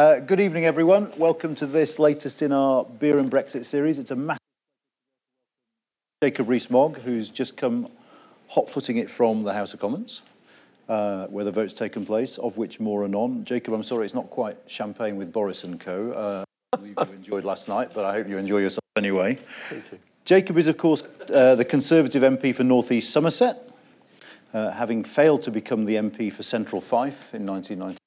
Uh, good evening, everyone. Welcome to this latest in our Beer and Brexit series. It's a massive Jacob Rees-Mogg, who's just come hot-footing it from the House of Commons, uh, where the vote's taken place, of which more anon. Jacob, I'm sorry, it's not quite champagne with Boris and co. Uh, I believe you enjoyed last night, but I hope you enjoy yourself anyway. Thank you. Jacob is, of course, uh, the Conservative MP for North East Somerset, uh, having failed to become the MP for Central Fife in 1990.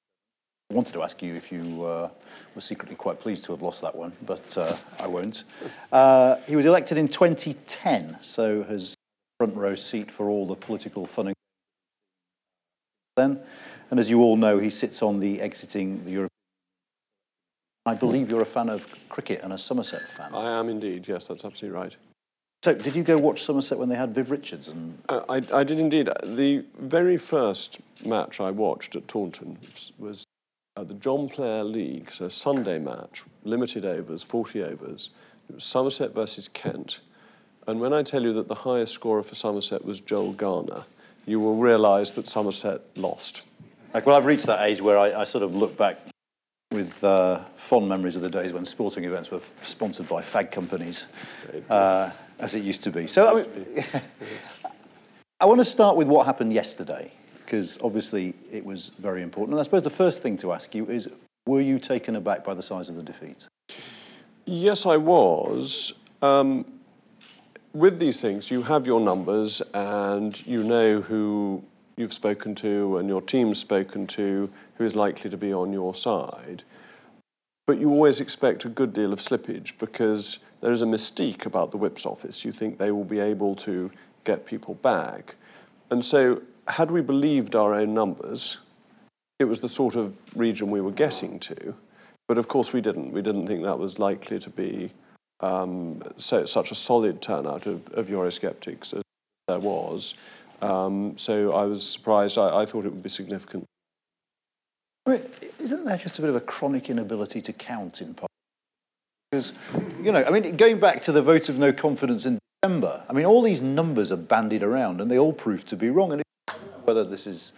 I wanted to ask you if you uh, were secretly quite pleased to have lost that one, but uh, I won't. Uh, he was elected in 2010, so has front row seat for all the political fun and then. And as you all know, he sits on the exiting the European. I believe you're a fan of cricket and a Somerset fan. I am indeed. Yes, that's absolutely right. So, did you go watch Somerset when they had Viv Richards? And uh, I, I did indeed. The very first match I watched at Taunton was uh, the John Player League, so Sunday match, limited overs, 40 overs. It was Somerset versus Kent. And when I tell you that the highest scorer for Somerset was Joel Garner, you will realise that Somerset lost. Like, well, I've reached that age where I, I sort of look back with uh, fond memories of the days when sporting events were sponsored by fag companies. Uh, as it used to be. So I, mean, I want to start with what happened yesterday, because obviously it was very important. And I suppose the first thing to ask you is were you taken aback by the size of the defeat? Yes, I was. Um, with these things, you have your numbers and you know who you've spoken to and your team's spoken to who is likely to be on your side. But you always expect a good deal of slippage because there is a mystique about the whip's office. You think they will be able to get people back. And so, had we believed our own numbers, it was the sort of region we were getting to. But of course, we didn't. We didn't think that was likely to be um, so, such a solid turnout of, of Eurosceptics as there was. Um, so I was surprised. I, I thought it would be significant. Mean, isn't there just a bit of a chronic inability to count in part? Because, you know, I mean, going back to the vote of no confidence in December, I mean, all these numbers are bandied around and they all prove to be wrong. And whether this is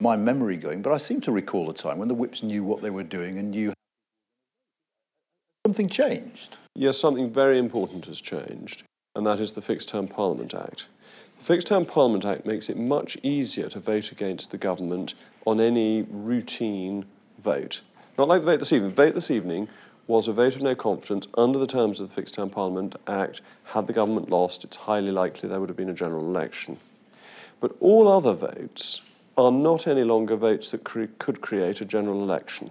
my memory going, but I seem to recall a time when the whips knew what they were doing and knew something changed. Yes, something very important has changed, and that is the Fixed Term Parliament Act. The Fixed Term Parliament Act makes it much easier to vote against the government on any routine vote. Not like the vote this evening. The vote this evening was a vote of no confidence under the terms of the Fixed Term Parliament Act. Had the government lost, it's highly likely there would have been a general election. But all other votes are not any longer votes that cre- could create a general election.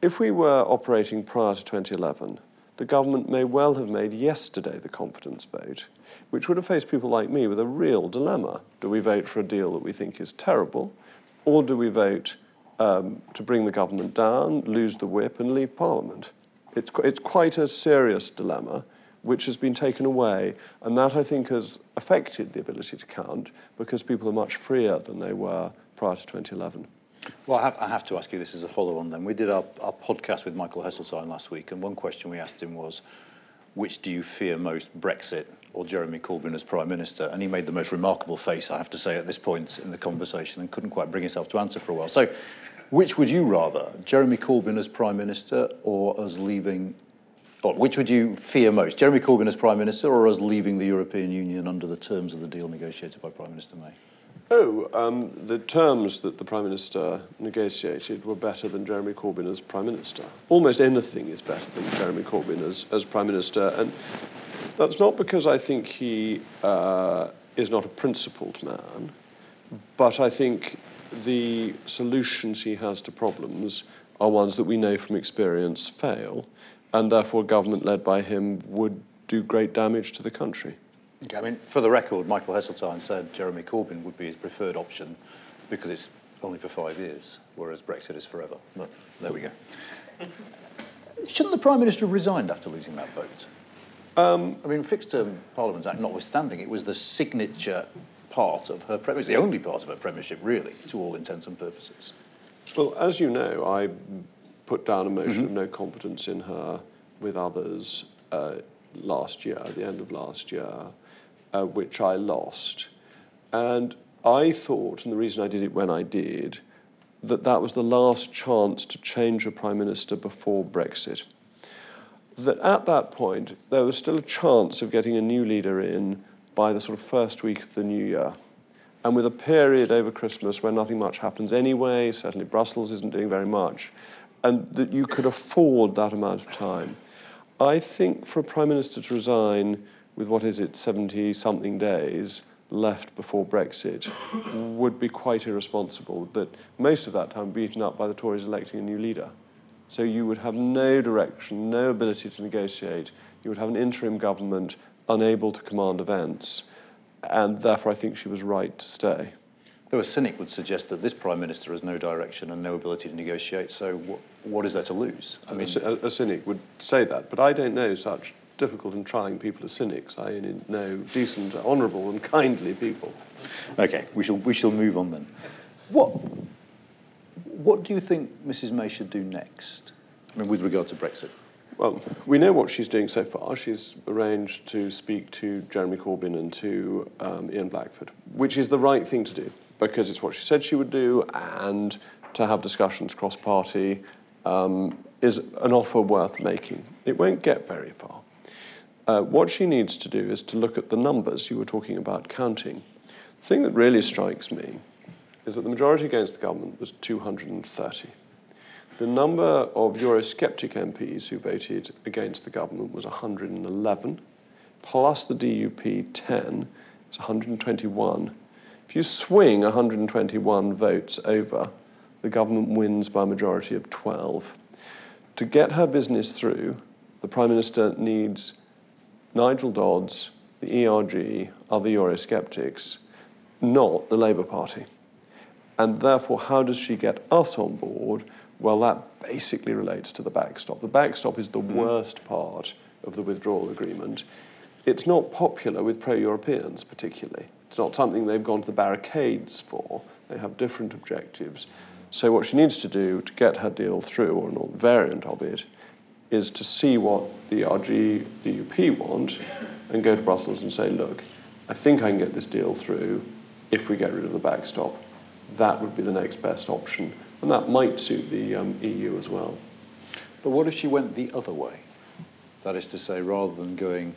If we were operating prior to 2011, the government may well have made yesterday the confidence vote, which would have faced people like me with a real dilemma. Do we vote for a deal that we think is terrible, or do we vote um, to bring the government down, lose the whip, and leave Parliament. It's, it's quite a serious dilemma which has been taken away, and that I think has affected the ability to count because people are much freer than they were prior to 2011. Well, I have, I have to ask you this as a follow on then. We did our, our podcast with Michael Heseltine last week, and one question we asked him was which do you fear most, Brexit or Jeremy Corbyn as Prime Minister? And he made the most remarkable face, I have to say, at this point in the conversation and couldn't quite bring himself to answer for a while. So, which would you rather, Jeremy Corbyn as Prime Minister or us leaving? Or which would you fear most, Jeremy Corbyn as Prime Minister or us leaving the European Union under the terms of the deal negotiated by Prime Minister May? Oh, um, the terms that the Prime Minister negotiated were better than Jeremy Corbyn as Prime Minister. Almost anything is better than Jeremy Corbyn as, as Prime Minister. And that's not because I think he uh, is not a principled man, but I think the solutions he has to problems are ones that we know from experience fail, and therefore government led by him would do great damage to the country. Okay, I mean, for the record, Michael Heseltine said Jeremy Corbyn would be his preferred option because it's only for five years, whereas Brexit is forever. But there we go. Shouldn't the Prime Minister have resigned after losing that vote? Um, I mean, Fixed Term Parliament Act notwithstanding, it was the signature part of her, premiership, the only part of her premiership, really, to all intents and purposes. Well, as you know, I put down a motion mm-hmm. of no confidence in her with others uh, last year, at the end of last year uh, which I lost. And I thought, and the reason I did it when I did, that that was the last chance to change a prime minister before Brexit. That at that point, there was still a chance of getting a new leader in by the sort of first week of the new year. And with a period over Christmas where nothing much happens anyway, certainly Brussels isn't doing very much, and that you could afford that amount of time. I think for a Prime Minister to resign with what is it, 70 something days left before Brexit would be quite irresponsible, that most of that time beaten up by the Tories electing a new leader. So you would have no direction, no ability to negotiate. You would have an interim government unable to command events. And therefore, I think she was right to stay. Though a cynic would suggest that this Prime Minister has no direction and no ability to negotiate, so what, what is there to lose? I mean, a, a, cynic would say that, but I don't know such difficult and trying people as cynics. I only know decent, honourable, and kindly people. Okay, we shall, we shall move on then. What, what do you think Mrs May should do next? I mean, with regard to Brexit? Well, we know what she's doing so far. She's arranged to speak to Jeremy Corbyn and to um, Ian Blackford, which is the right thing to do because it's what she said she would do, and to have discussions cross party um, is an offer worth making. It won't get very far. Uh, what she needs to do is to look at the numbers you were talking about counting. The thing that really strikes me is that the majority against the government was 230. The number of Eurosceptic MPs who voted against the government was 111, plus the DUP 10, it's 121. If you swing 121 votes over, the government wins by a majority of 12. To get her business through, the Prime Minister needs Nigel Dodds, the ERG, other Eurosceptics, not the Labour Party. And therefore, how does she get us on board? Well, that basically relates to the backstop. The backstop is the mm. worst part of the withdrawal agreement. It's not popular with pro Europeans, particularly. It's not something they've gone to the barricades for. They have different objectives. So, what she needs to do to get her deal through, or a variant of it, is to see what the ERG DUP want and go to Brussels and say, look, I think I can get this deal through if we get rid of the backstop. That would be the next best option. And that might suit the um, EU as well. But what if she went the other way? That is to say, rather than going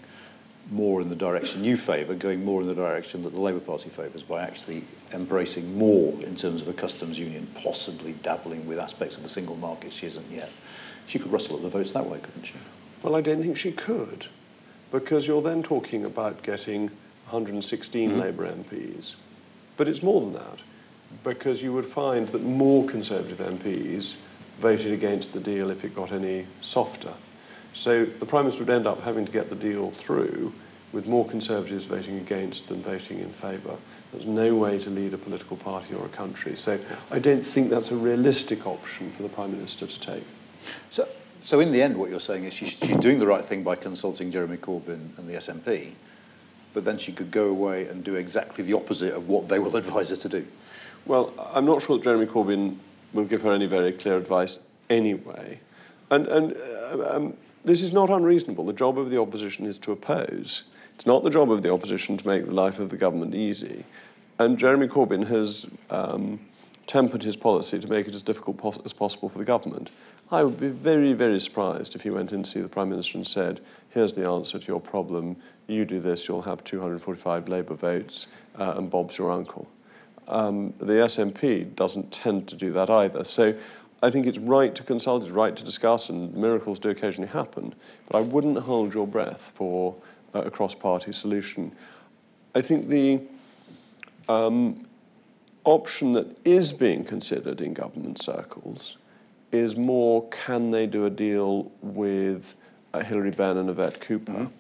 more in the direction you favour, going more in the direction that the Labour Party favours by actually embracing more in terms of a customs union, possibly dabbling with aspects of the single market she isn't yet. She could rustle up the votes that way, couldn't she? Well, I don't think she could, because you're then talking about getting 116 mm-hmm. Labour MPs. But it's more than that, because you would find that more Conservative MPs voted against the deal if it got any softer. So the Prime Minister would end up having to get the deal through with more Conservatives voting against than voting in favour. There's no way to lead a political party or a country. So I don't think that's a realistic option for the Prime Minister to take. So, so in the end, what you're saying is she's, she's doing the right thing by consulting Jeremy Corbyn and the SNP, but then she could go away and do exactly the opposite of what they will advise her to do. Well, I'm not sure that Jeremy Corbyn will give her any very clear advice anyway. And, and uh, um, this is not unreasonable. The job of the opposition is to oppose. It's not the job of the opposition to make the life of the government easy. And Jeremy Corbyn has um, tempered his policy to make it as difficult pos- as possible for the government. I would be very, very surprised if he went in to see the Prime Minister and said, here's the answer to your problem. You do this, you'll have 245 Labour votes, uh, and Bob's your uncle. Um, the SNP doesn't tend to do that either. So I think it's right to consult, it's right to discuss, and miracles do occasionally happen. But I wouldn't hold your breath for uh, a cross party solution. I think the um, option that is being considered in government circles is more can they do a deal with uh, Hilary Benn and Yvette Cooper? Mm-hmm.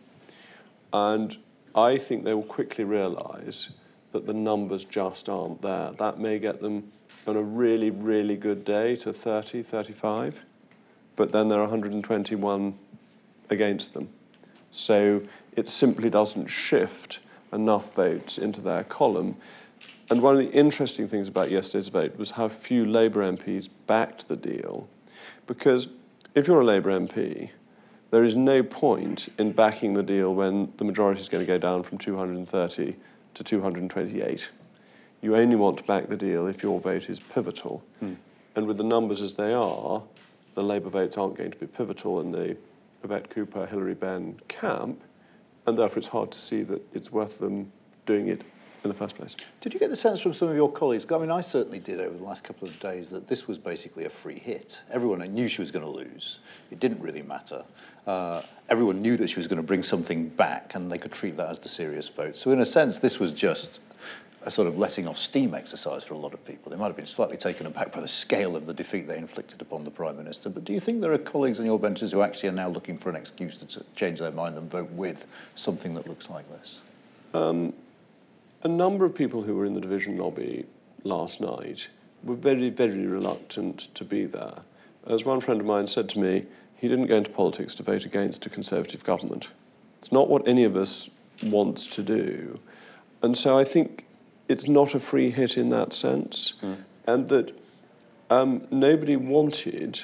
And I think they will quickly realise that the numbers just aren't there. That may get them on a really, really good day to 30, 35, but then there are 121 against them. So it simply doesn't shift enough votes into their column. And one of the interesting things about yesterday's vote was how few Labour MPs backed the deal. Because if you're a Labour MP, there is no point in backing the deal when the majority is going to go down from 230 to 228. You only want to back the deal if your vote is pivotal. Mm. And with the numbers as they are, the Labour votes aren't going to be pivotal in the Yvette Cooper, Hilary Benn camp, and therefore it's hard to see that it's worth them doing it in the first place. Did you get the sense from some of your colleagues? I mean, I certainly did over the last couple of days that this was basically a free hit. Everyone knew she was going to lose. It didn't really matter. Uh, everyone knew that she was going to bring something back, and they could treat that as the serious vote. So, in a sense, this was just a sort of letting off steam exercise for a lot of people. They might have been slightly taken aback by the scale of the defeat they inflicted upon the Prime Minister. But do you think there are colleagues on your benches who actually are now looking for an excuse to change their mind and vote with something that looks like this? Um, a number of people who were in the division lobby last night were very, very reluctant to be there. As one friend of mine said to me, he didn't go into politics to vote against a Conservative government. It's not what any of us wants to do. And so I think it's not a free hit in that sense, mm. and that um, nobody wanted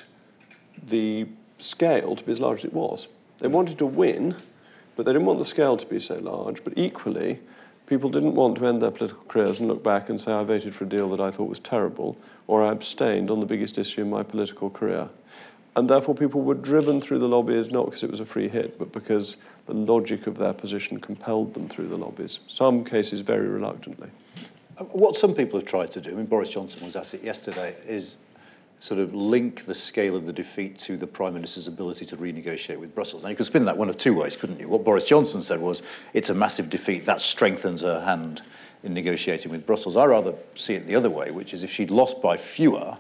the scale to be as large as it was. They wanted to win, but they didn't want the scale to be so large. But equally, People didn't want to end their political careers and look back and say, I voted for a deal that I thought was terrible, or I abstained on the biggest issue in my political career. And therefore, people were driven through the lobbies not because it was a free hit, but because the logic of their position compelled them through the lobbies, some cases very reluctantly. Um, what some people have tried to do, I mean, Boris Johnson was at it yesterday, is sort of link the scale of the defeat to the Prime Minister's ability to renegotiate with Brussels. Now, you could spin that one of two ways, couldn't you? What Boris Johnson said was, it's a massive defeat, that strengthens her hand in negotiating with Brussels. I rather see it the other way, which is if she'd lost by fewer,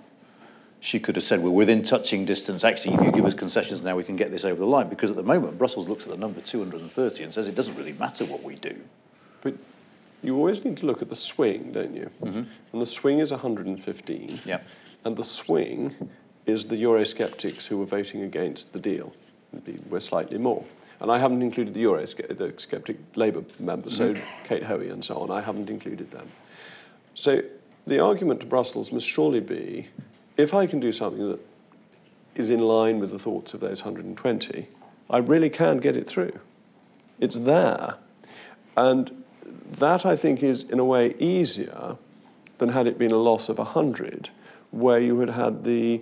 she could have said, we're within touching distance. Actually, if you give us concessions now, we can get this over the line. Because at the moment, Brussels looks at the number 230 and says it doesn't really matter what we do. But you always need to look at the swing, don't you? Mm-hmm. And the swing is 115. Yeah. And the swing is the Eurosceptics who were voting against the deal. We're slightly more. And I haven't included the Eurosceptic Labour members, so mm-hmm. Kate Hoey and so on, I haven't included them. So the argument to Brussels must surely be if I can do something that is in line with the thoughts of those 120, I really can get it through. It's there. And that, I think, is in a way easier than had it been a loss of 100 where you had had the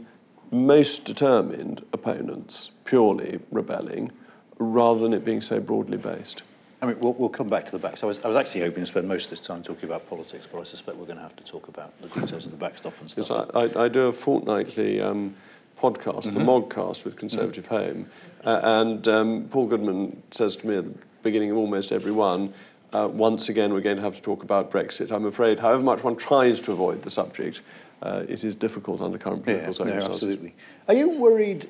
most determined opponents purely rebelling rather than it being so broadly based. I mean, we'll, we'll come back to the back. So I was, I was actually hoping to spend most of this time talking about politics, but I suspect we're going to have to talk about the details of the backstop and stuff. Yes, I, I, I do a fortnightly um, podcast, mm-hmm. the Mogcast with Conservative mm-hmm. Home, uh, and um, Paul Goodman says to me at the beginning of almost every one, uh, once again, we're going to have to talk about Brexit. I'm afraid, however much one tries to avoid the subject, uh, it is difficult under current political yeah, circumstances. No, absolutely. Are you worried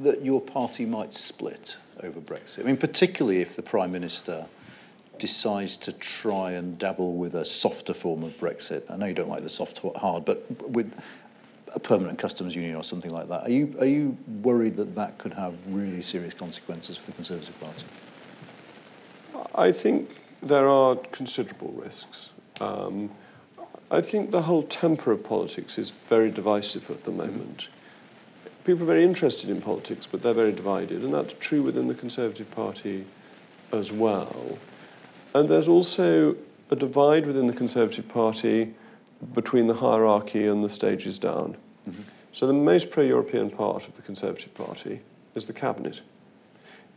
that your party might split over Brexit? I mean, particularly if the Prime Minister decides to try and dabble with a softer form of Brexit. I know you don't like the soft hard, but with a permanent customs union or something like that. Are you are you worried that that could have really serious consequences for the Conservative Party? I think there are considerable risks. Um, I think the whole temper of politics is very divisive at the moment. People are very interested in politics, but they're very divided, and that's true within the Conservative Party as well. And there's also a divide within the Conservative Party between the hierarchy and the stages down. Mm-hmm. So the most pro-European part of the Conservative Party is the cabinet.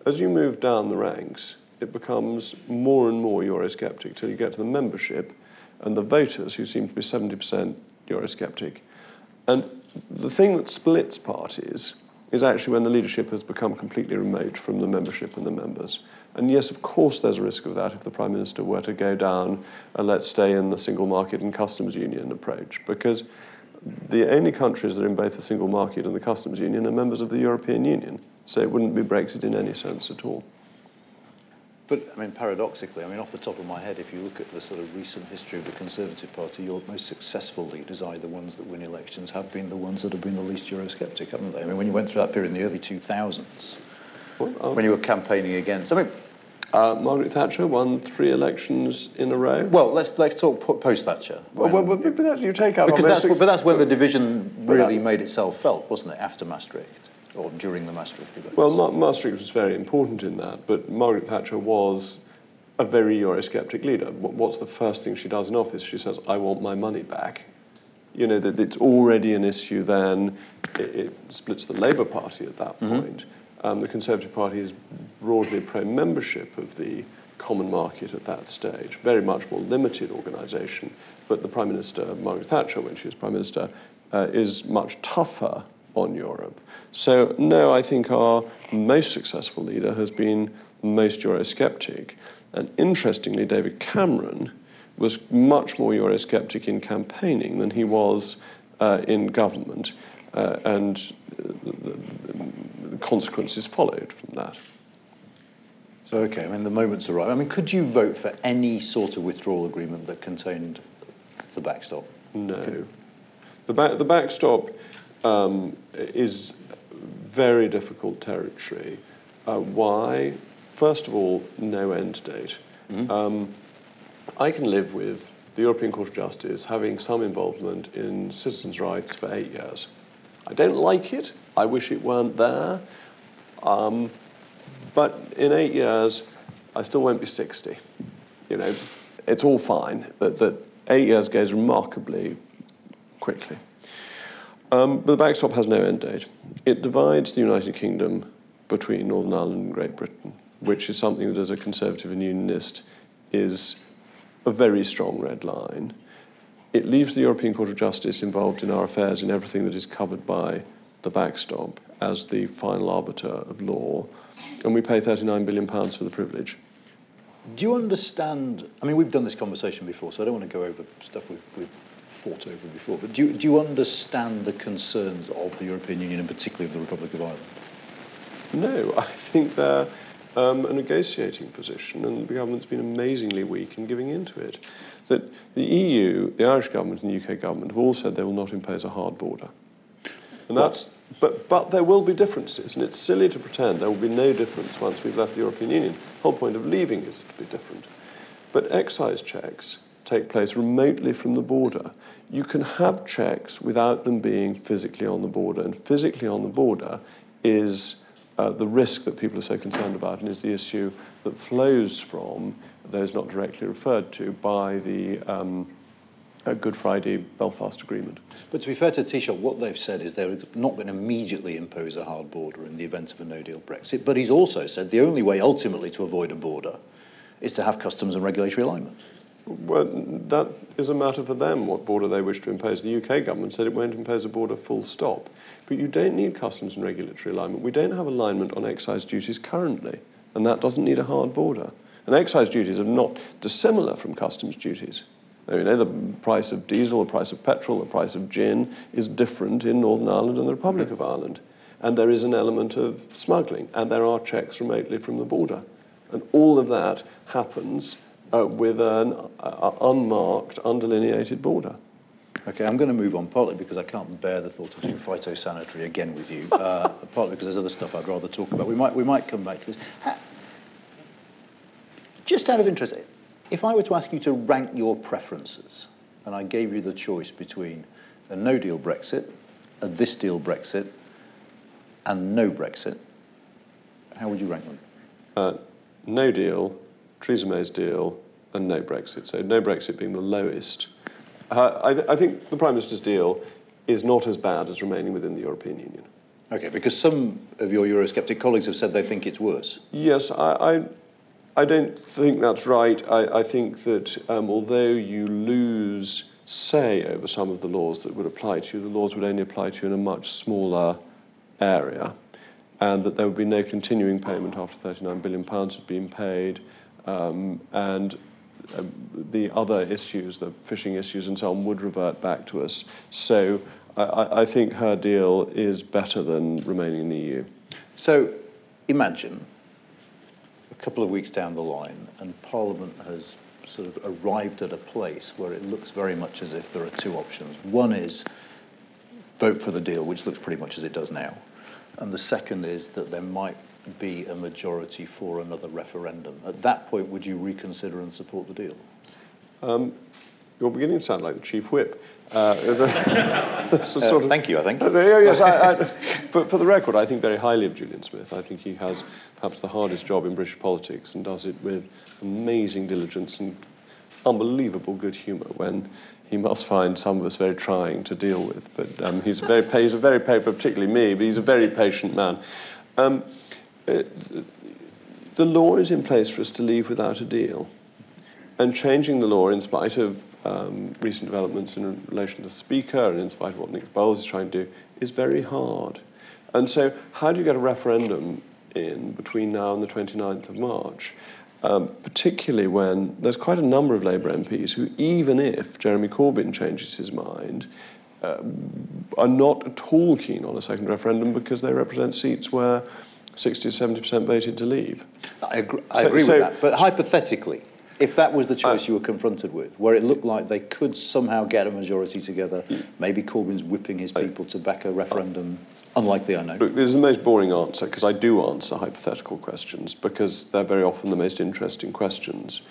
As you move down the ranks, it becomes more and more Eurosceptic till you get to the membership, and the voters, who seem to be 70% Eurosceptic. And the thing that splits parties is actually when the leadership has become completely remote from the membership and the members. And yes, of course, there's a risk of that if the Prime Minister were to go down and let's stay in the single market and customs union approach, because the only countries that are in both the single market and the customs union are members of the European Union. So it wouldn't be Brexit in any sense at all. But, I mean, paradoxically, I mean, off the top of my head, if you look at the sort of recent history of the Conservative Party, your most successful leaders, either the ones that win elections, have been the ones that have been the least Eurosceptic, haven't they? I mean, when you went through that period in the early 2000s, well, um, when you were campaigning against, I mean, uh, Margaret Thatcher won three elections in a row. Well, let's let's talk post Thatcher. Well, well, but, that, you take out because that's but that's when the division really that, made itself felt, wasn't it? After Maastricht or during the Maastricht debates? Well, Ma- Maastricht was very important in that, but Margaret Thatcher was a very Eurosceptic leader. What's the first thing she does in office? She says, I want my money back. you know, that it's already an issue then. It, it splits the Labour Party at that point. Um, the Conservative Party is broadly pro-membership of the common market at that stage, very much more limited organisation. But the Prime Minister, Margaret Thatcher, when she was Prime Minister, uh, is much tougher on Europe. So, no, I think our most successful leader has been the most Eurosceptic. And interestingly, David Cameron was much more Eurosceptic in campaigning than he was uh, in government. Uh, and the, the, the consequences followed from that. So, okay, I mean, the moment's arrived. I mean, could you vote for any sort of withdrawal agreement that contained the backstop? No. The, back, the backstop um, is very difficult territory. Uh, why? First of all, no end date. Mm-hmm. Um, I can live with the European Court of Justice having some involvement in citizens' rights for eight years. I don't like it. I wish it weren't there. Um, but in eight years, I still won't be 60. You know, it's all fine. That, that eight years goes remarkably quickly. Um, but the backstop has no end date. It divides the United Kingdom between Northern Ireland and Great Britain, which is something that, as a Conservative and Unionist, is a very strong red line. It leaves the European Court of Justice involved in our affairs in everything that is covered by the backstop as the final arbiter of law, and we pay £39 billion for the privilege. Do you understand? I mean, we've done this conversation before, so I don't want to go over stuff we've, we've fought over before, but do you, do you understand the concerns of the European Union and particularly of the Republic of Ireland? No, I think they're um, a negotiating position, and the government's been amazingly weak in giving into it. That the EU, the Irish government, and the UK government have all said they will not impose a hard border. And that's, but, but there will be differences, and it's silly to pretend there will be no difference once we've left the European Union. The whole point of leaving is to be different. But excise checks take place remotely from the border. You can have checks without them being physically on the border, and physically on the border is uh, the risk that people are so concerned about, and is the issue that flows from those not directly referred to by the um, Good Friday Belfast Agreement. But to be fair to Taoiseach, what they've said is they're not going to immediately impose a hard border in the event of a no deal Brexit. But he's also said the only way ultimately to avoid a border is to have customs and regulatory alignment. Well, that is a matter for them, what border they wish to impose. The UK government said it won't impose a border full stop. But you don't need customs and regulatory alignment. We don't have alignment on excise duties currently, and that doesn't need a hard border. And excise duties are not dissimilar from customs duties. I mean, the price of diesel, the price of petrol, the price of gin is different in Northern Ireland and the Republic of Ireland. And there is an element of smuggling, and there are checks remotely from the border. And all of that happens uh, with an uh, unmarked, undelineated border. Okay, I'm going to move on, partly because I can't bear the thought of doing phytosanitary again with you, uh, partly because there's other stuff I'd rather talk about. We might, we might come back to this. Just out of interest, if I were to ask you to rank your preferences, and I gave you the choice between a no deal Brexit, a this deal Brexit, and no Brexit, how would you rank them? Uh, no deal, Theresa May's deal, and no Brexit. So no Brexit being the lowest. Uh, I, th- I, think the Prime Minister's deal is not as bad as remaining within the European Union. Okay, because some of your Eurosceptic colleagues have said they think it's worse. Yes, I, I, I don't think that's right. I, I think that um, although you lose say over some of the laws that would apply to you, the laws would only apply to you in a much smaller area, and that there would be no continuing payment after £39 billion had been paid um, and um, the other issues, the fishing issues and so on, would revert back to us. So I, I think her deal is better than remaining in the EU. So imagine a couple of weeks down the line and Parliament has sort of arrived at a place where it looks very much as if there are two options. One is vote for the deal, which looks pretty much as it does now. And the second is that there might be a majority for another referendum. At that point, would you reconsider and support the deal? Um, you're beginning to sound like the chief whip. Uh, uh, sort of, thank you, I think. Uh, yes, I, I, for, for, the record, I think very highly of Julian Smith. I think he has perhaps the hardest job in British politics and does it with amazing diligence and unbelievable good humour when he must find some of us very trying to deal with. But um, he's, a very, he's a very, particularly me, but he's a very patient man. Um, uh, the law is in place for us to leave without a deal. And changing the law in spite of um, recent developments in relation to the Speaker and in spite of what Nick Boles is trying to do is very hard. And so, how do you get a referendum in between now and the 29th of March? Um, particularly when there's quite a number of Labour MPs who, even if Jeremy Corbyn changes his mind, uh, are not at all keen on a second referendum because they represent seats where 60 to 70% voted to leave. I agree, I so, agree so, with that. But hypothetically, if that was the choice uh, you were confronted with, where it looked like they could somehow get a majority together, maybe Corbyn's whipping his people to back a referendum Unlikely, I know. Look, this is the most boring answer because I do answer hypothetical questions because they're very often the most interesting questions.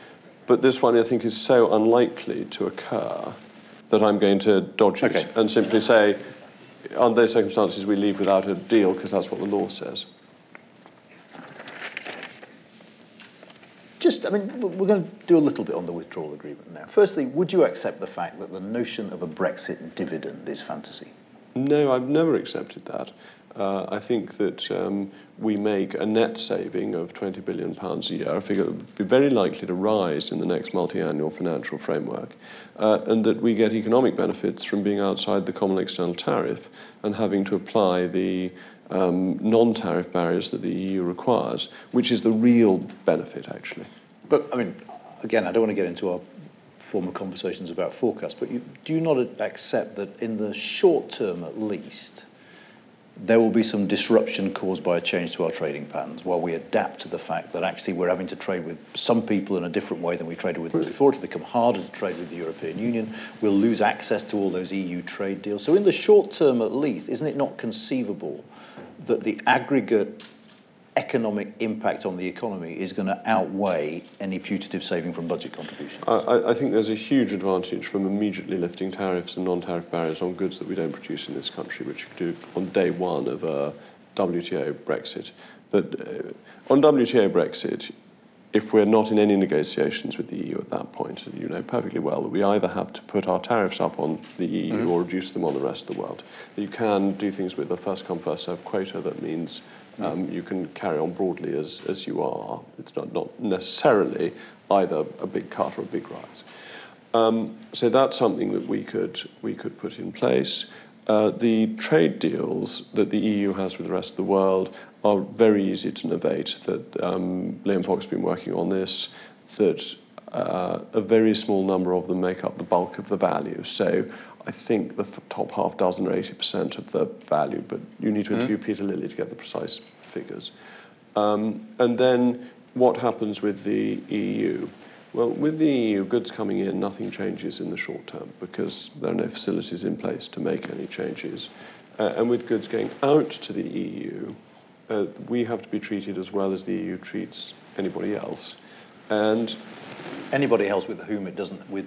But this one I think is so unlikely to occur that I'm going to dodge it and simply say, under those circumstances, we leave without a deal because that's what the law says. Just, I mean, we're going to do a little bit on the withdrawal agreement now. Firstly, would you accept the fact that the notion of a Brexit dividend is fantasy? No, I've never accepted that. Uh, I think that um, we make a net saving of 20 billion pounds a year, a figure that would be very likely to rise in the next multi-annual financial framework, uh, and that we get economic benefits from being outside the common external tariff and having to apply the um, non-tariff barriers that the EU requires, which is the real benefit, actually. But, I mean, again, I don't want to get into our former conversations about forecasts, but you, do you not accept that in the short term at least, there will be some disruption caused by a change to our trading patterns while we adapt to the fact that actually we're having to trade with some people in a different way than we traded with them before. It'll become harder to trade with the European Union. We'll lose access to all those EU trade deals. So, in the short term at least, isn't it not conceivable that the aggregate economic impact on the economy is going to outweigh any putative saving from budget contributions? I, I, think there's a huge advantage from immediately lifting tariffs and non-tariff barriers on goods that we don't produce in this country, which you could do on day one of a WTO Brexit. That uh, on WTO Brexit, if we're not in any negotiations with the EU at that point, you know perfectly well that we either have to put our tariffs up on the EU mm-hmm. or reduce them on the rest of the world. You can do things with a first come, first served quota that means um, you can carry on broadly as, as you are. It's not, not necessarily either a big cut or a big rise. Um, so that's something that we could, we could put in place. Uh, the trade deals that the EU has with the rest of the world are very easy to novate. That um, Liam Fox has been working on this. That uh, a very small number of them make up the bulk of the value. So I think the top half dozen or 80% of the value, but you need to mm-hmm. interview mm. Peter Lilley to get the precise figures. Um, and then what happens with the EU? Well, with the EU, goods coming in, nothing changes in the short term because there are no facilities in place to make any changes. Uh, and with goods going out to the EU, uh, we have to be treated as well as the EU treats anybody else. And anybody else with whom it doesn't, with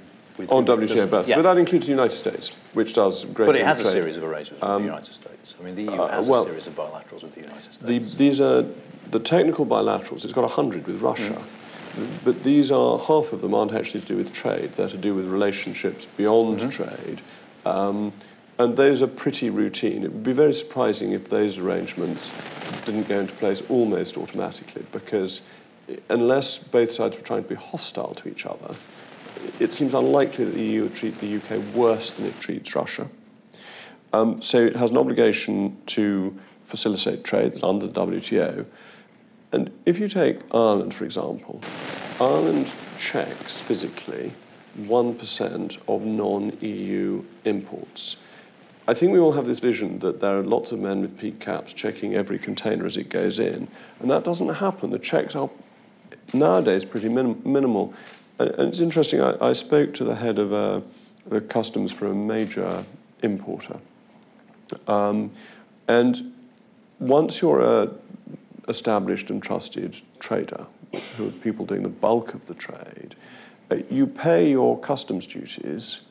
on WTO basis. Yeah. But that includes the United States, which does great. But it has a series of arrangements with um, the United States. I mean, the EU uh, has well, a series of bilaterals with the United States. The, these are the technical bilaterals. It's got hundred with Russia. Mm. But these are half of them aren't actually to do with trade. They're to do with relationships beyond mm-hmm. trade. Um, and those are pretty routine. It would be very surprising if those arrangements didn't go into place almost automatically, because unless both sides were trying to be hostile to each other, it seems unlikely that the EU would treat the UK worse than it treats Russia. Um, so it has an obligation to facilitate trade under the WTO. And if you take Ireland, for example, Ireland checks physically 1% of non EU imports. I think we all have this vision that there are lots of men with peak caps checking every container as it goes in, and that doesn't happen. The checks are nowadays pretty minim- minimal. And it's interesting, I, I spoke to the head of uh, the customs for a major importer. Um, and once you're a established and trusted trader, who are people doing the bulk of the trade, uh, you pay your customs duties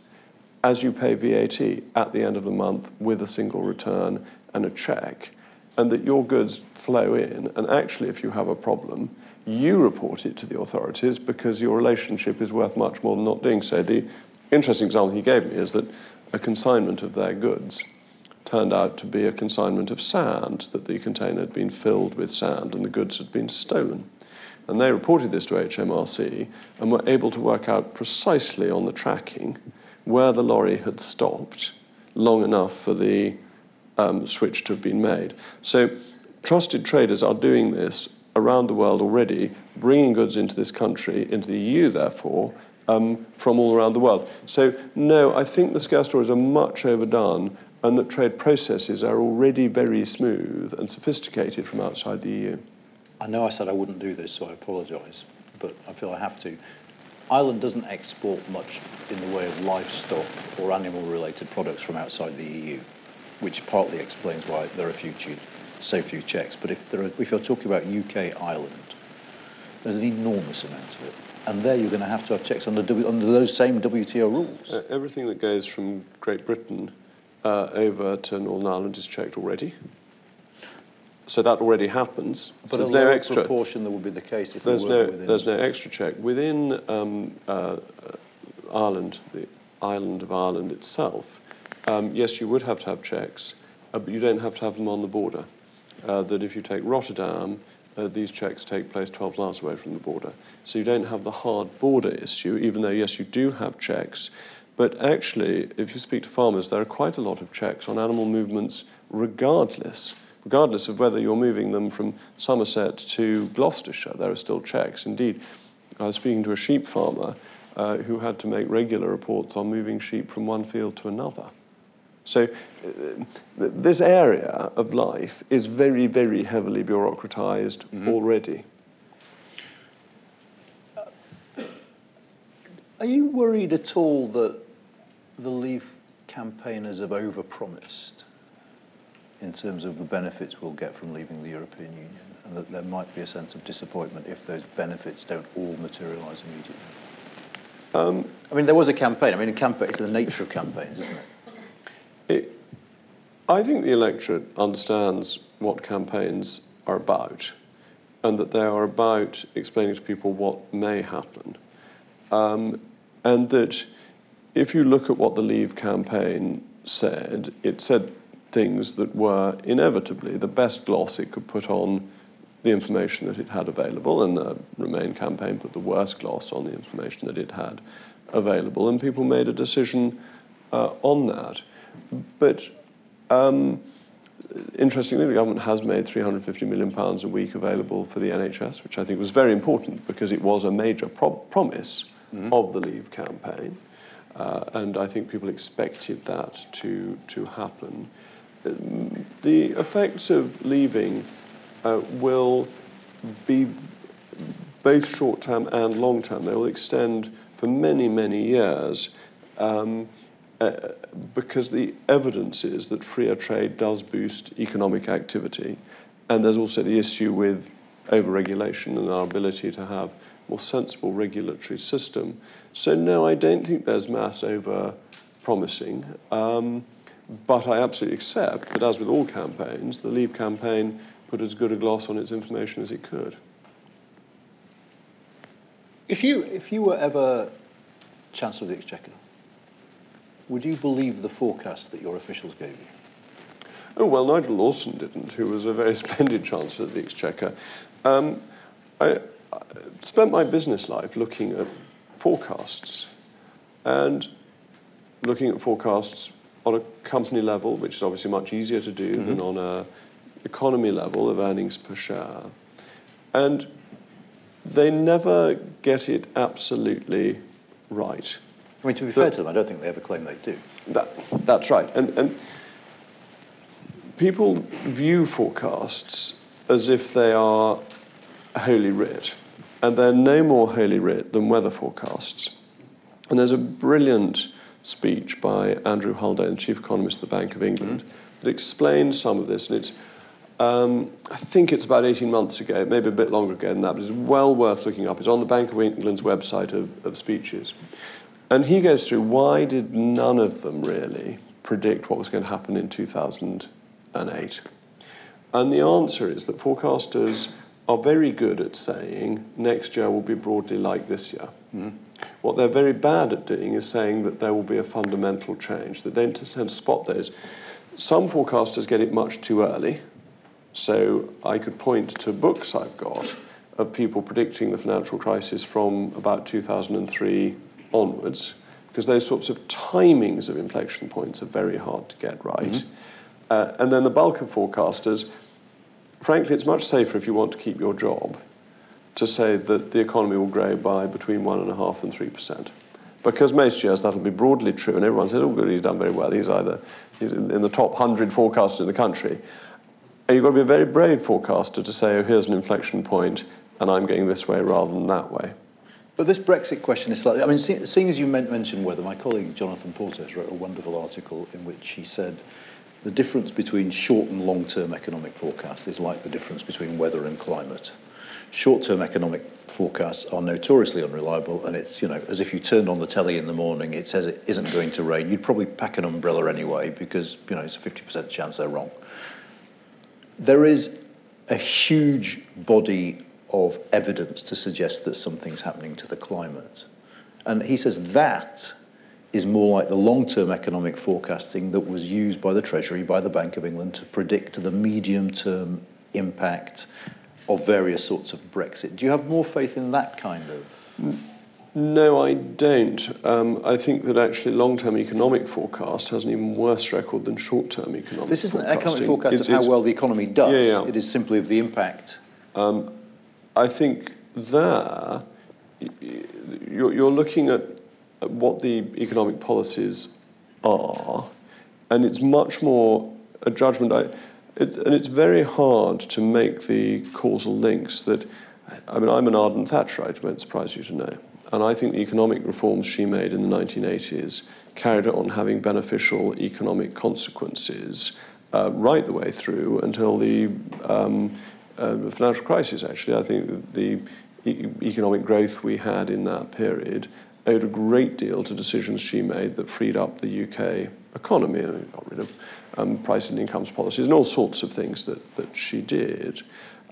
as you pay VAT at the end of the month with a single return and a check, and that your goods flow in. And actually, if you have a problem, you report it to the authorities because your relationship is worth much more than not doing so. The, interesting example he gave me is that a consignment of their goods turned out to be a consignment of sand, that the container had been filled with sand and the goods had been stolen. And they reported this to HMRC and were able to work out precisely on the tracking where the lorry had stopped long enough for the um, switch to have been made. So trusted traders are doing this around the world already, bringing goods into this country, into the EU, therefore, um, from all around the world. So, no, I think the scare stories are much overdone and that trade processes are already very smooth and sophisticated from outside the EU. I know I said I wouldn't do this, so I apologise, but I feel I have to. Ireland doesn't export much in the way of livestock or animal related products from outside the EU, which partly explains why there are few, so few checks. But if, there are, if you're talking about UK Ireland, there's an enormous amount of it. And there you're going to have to have checks under, w, under those same WTO rules. Uh, everything that goes from Great Britain uh, over to Northern Ireland is checked already. So that already happens. But so a no extra proportion that would be the case if there's no within. there's no extra check within um, uh, Ireland, the island of Ireland itself. Um, yes, you would have to have checks, uh, but you don't have to have them on the border. Uh, that if you take Rotterdam, uh, these checks take place 12 miles away from the border. So you don't have the hard border issue, even though, yes, you do have checks. But actually, if you speak to farmers, there are quite a lot of checks on animal movements regardless. Regardless of whether you're moving them from Somerset to Gloucestershire, there are still checks. Indeed, I was speaking to a sheep farmer uh, who had to make regular reports on moving sheep from one field to another. So, uh, this area of life is very, very heavily bureaucratized mm-hmm. already. Are you worried at all that the Leave campaigners have overpromised in terms of the benefits we'll get from leaving the European Union, and that there might be a sense of disappointment if those benefits don't all materialise immediately? Um, I mean, there was a campaign. I mean, a campaign, it's the nature of campaigns, isn't it? It I think the electorate understands what campaigns are about and that they are about explaining to people what may happen. Um, and that if you look at what the Leave campaign said, it said things that were inevitably the best gloss it could put on the information that it had available, and the Remain campaign put the worst gloss on the information that it had available, and people made a decision uh, on that. But um, interestingly, the government has made £350 million a week available for the NHS, which I think was very important because it was a major pro- promise mm-hmm. of the Leave campaign. Uh, and I think people expected that to, to happen. The effects of leaving uh, will be both short term and long term. They will extend for many, many years um, uh, because the evidence is that freer trade does boost economic activity. And there's also the issue with overregulation and our ability to have a more sensible regulatory system. So no, I don't think there's mass over promising. Um, but I absolutely accept that, as with all campaigns, the Leave campaign put as good a gloss on its information as it could. If you, if you were ever Chancellor of the Exchequer, would you believe the forecast that your officials gave you? Oh, well, Nigel Lawson didn't, who was a very splendid Chancellor of the Exchequer. Um, I, I spent my business life looking at forecasts and looking at forecasts on a company level, which is obviously much easier to do mm-hmm. than on a economy level of earnings per share. And they never get it absolutely right. I mean, to be but, fair to them, I don't think they ever claim they do. That, that's right. And, and people view forecasts as if they are holy writ. And they're no more holy writ than weather forecasts. And there's a brilliant speech by Andrew Haldane, the chief economist of the Bank of England, mm-hmm. that explains some of this. And it's, um, I think it's about 18 months ago, maybe a bit longer ago than that, but it's well worth looking up. It's on the Bank of England's website of, of speeches. And he goes through why did none of them really predict what was going to happen in 2008? And the answer is that forecasters are very good at saying next year will be broadly like this year. Mm-hmm. What they're very bad at doing is saying that there will be a fundamental change. They don't tend to spot those. Some forecasters get it much too early. So I could point to books I've got of people predicting the financial crisis from about 2003 onwards, because those sorts of timings of inflection points are very hard to get right. Mm-hmm. Uh, and then the bulk of forecasters, frankly, it's much safer if you want to keep your job to say that the economy will grow by between one and a half and three percent. Because most years that'll be broadly true, and everyone says, "Oh, good, he's done very well. He's either he's in the top hundred forecasters in the country." And you've got to be a very brave forecaster to say, "Oh, here's an inflection point, and I'm going this way rather than that way." But this Brexit question is slightly. I mean, seeing as you mentioned weather, my colleague Jonathan Portes wrote a wonderful article in which he said the difference between short and long term economic forecasts is like the difference between weather and climate. Short term economic forecasts are notoriously unreliable, and it's, you know, as if you turned on the telly in the morning, it says it isn't going to rain. You'd probably pack an umbrella anyway because, you know, it's a 50% chance they're wrong. There is a huge body of evidence to suggest that something's happening to the climate. And he says that is more like the long term economic forecasting that was used by the Treasury, by the Bank of England to predict the medium term impact of various sorts of Brexit. Do you have more faith in that kind of? No, I don't. Um, I think that actually long-term economic forecast has an even worse record than short-term economic. This isn't an economic forecast it's, of how well the economy does. Yeah, yeah. It is simply of the impact. Um, I think there you're, looking at what the economic policies are, and it's much more a judgment. I, and it's very hard to make the causal links that. I mean, I'm an ardent Thatcherite, it won't surprise you to know. And I think the economic reforms she made in the 1980s carried on having beneficial economic consequences uh, right the way through until the um, uh, financial crisis, actually. I think the e- economic growth we had in that period owed a great deal to decisions she made that freed up the UK economy and got rid of um, price and incomes policies and all sorts of things that, that she did.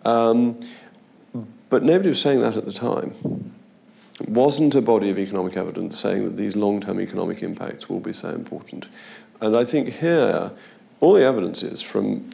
Um, but nobody was saying that at the time. It wasn't a body of economic evidence saying that these long term economic impacts will be so important. And I think here, all the evidence is from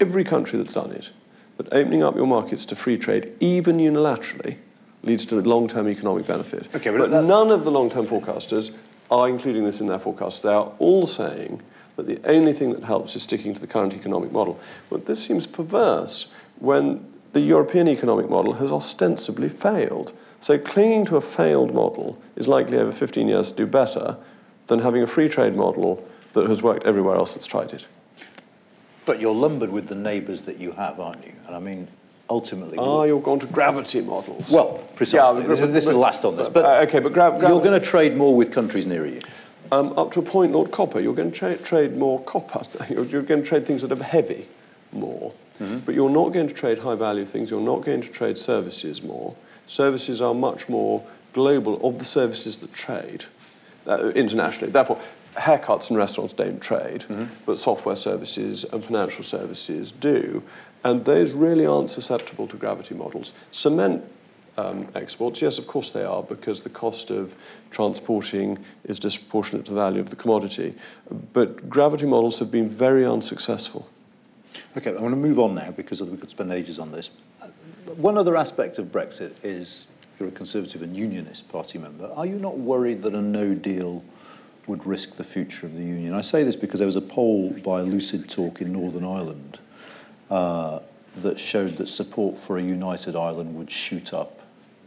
every country that's done it that opening up your markets to free trade, even unilaterally, leads to long term economic benefit. Okay, but, but none of the long term forecasters are including this in their forecasts. They are all saying that the only thing that helps is sticking to the current economic model. But this seems perverse when the European economic model has ostensibly failed. So clinging to a failed model is likely over 15 years to do better than having a free trade model that has worked everywhere else that's tried it. But you're lumbered with the neighbours that you have, aren't you? And I mean, ultimately. Ah, you're going to gravity models. Well, precisely. Yeah, this, is, this is the last on this. But uh, okay, but gra- gra- you're going to trade more with countries near you. Um, up to a point, Lord Copper, you're going to tra- trade more copper. You're, you're, going to trade things that are heavy more. Mm-hmm. But you're not going to trade high value things. You're not going to trade services more. Services are much more global of the services that trade uh, internationally. Therefore, haircuts and restaurants don't trade, mm-hmm. but software services and financial services do. And those really aren't susceptible to gravity models. Cement um, exports, yes, of course they are, because the cost of transporting is disproportionate to the value of the commodity. But gravity models have been very unsuccessful. Okay, I want to move on now because we could spend ages on this. One other aspect of Brexit is you're a Conservative and Unionist party member. Are you not worried that a no deal would risk the future of the Union? I say this because there was a poll by Lucid Talk in Northern Ireland uh, that showed that support for a united Ireland would shoot up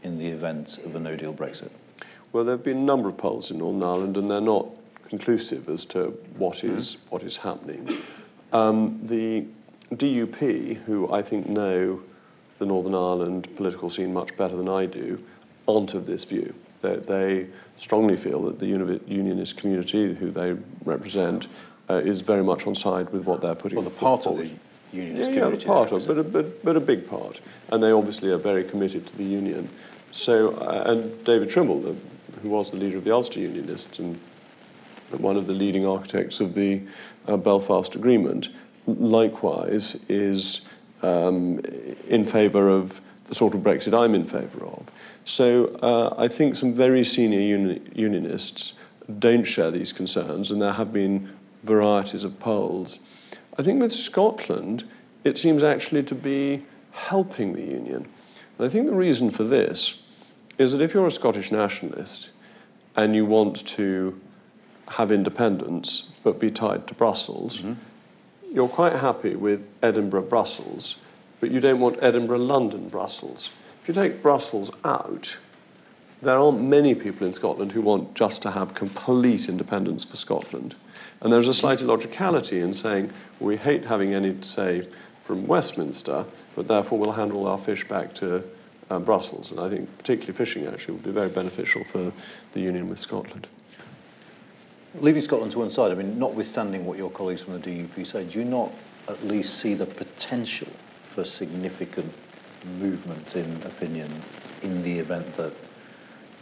in the event of a no deal Brexit? Well, there have been a number of polls in Northern Ireland, and they're not conclusive as to what is, what is happening. Um, the DUP, who I think know the Northern Ireland political scene much better than I do, aren't of this view. They, they strongly feel that the unionist community, who they represent, uh, is very much on side with what they're putting well, the part forward. of the unionist yeah, community. Yeah, part of, but a, but, but a big part. And they obviously are very committed to the union. So, uh, and David Trimble, the, who was the leader of the Ulster Unionists and one of the leading architects of the uh, Belfast Agreement, likewise is um, in favour of the sort of Brexit I'm in favour of. So uh, I think some very senior uni- unionists don't share these concerns, and there have been varieties of polls. I think with Scotland, it seems actually to be helping the union. And I think the reason for this is that if you're a Scottish nationalist and you want to have independence but be tied to Brussels, mm-hmm. you're quite happy with Edinburgh Brussels, but you don't want Edinburgh London Brussels. If you take Brussels out, there aren't many people in Scotland who want just to have complete independence for Scotland. And there's a slight illogicality in saying we hate having any say from Westminster, but therefore we'll hand all our fish back to uh, Brussels. And I think particularly fishing actually would be very beneficial for the union with Scotland. Leaving Scotland to one side, I mean, notwithstanding what your colleagues from the DUP say, do you not at least see the potential for significant movement in opinion in the event that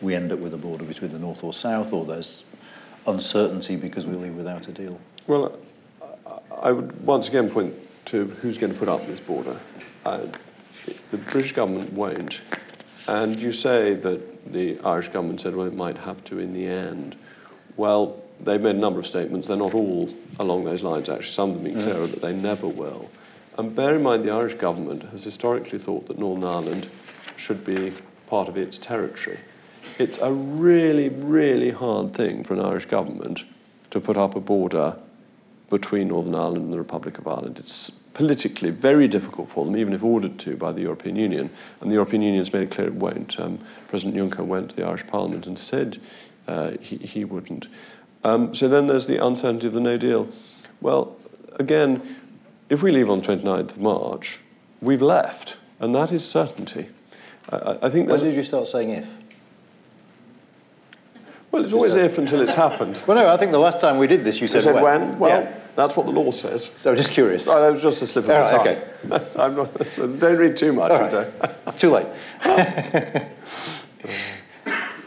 we end up with a border between the north or south, or there's uncertainty because we leave without a deal? Well, I would once again point to who's going to put up this border. Uh, the British government won't. And you say that the Irish government said, well, it might have to in the end. Well, they've made a number of statements. They're not all along those lines, actually. Some of them being clearer that they never will. And bear in mind, the Irish government has historically thought that Northern Ireland should be part of its territory. It's a really, really hard thing for an Irish government to put up a border between Northern Ireland and the Republic of Ireland. It's politically very difficult for them, even if ordered to by the European Union. And the European Union has made it clear it won't. Um, President Juncker went to the Irish Parliament and said uh, he, he wouldn't. Um, so then there's the uncertainty of the no deal. Well, again, if we leave on 29th of March, we've left, and that is certainty. I, I think when did you start saying if? Well, it's always if until it's happened. well, no, I think the last time we did this, you said, said when. when. Well, yeah. that's what the law says. So just curious. It was just a slip of the tongue. Okay. I'm not, so don't read too much. Right. too late.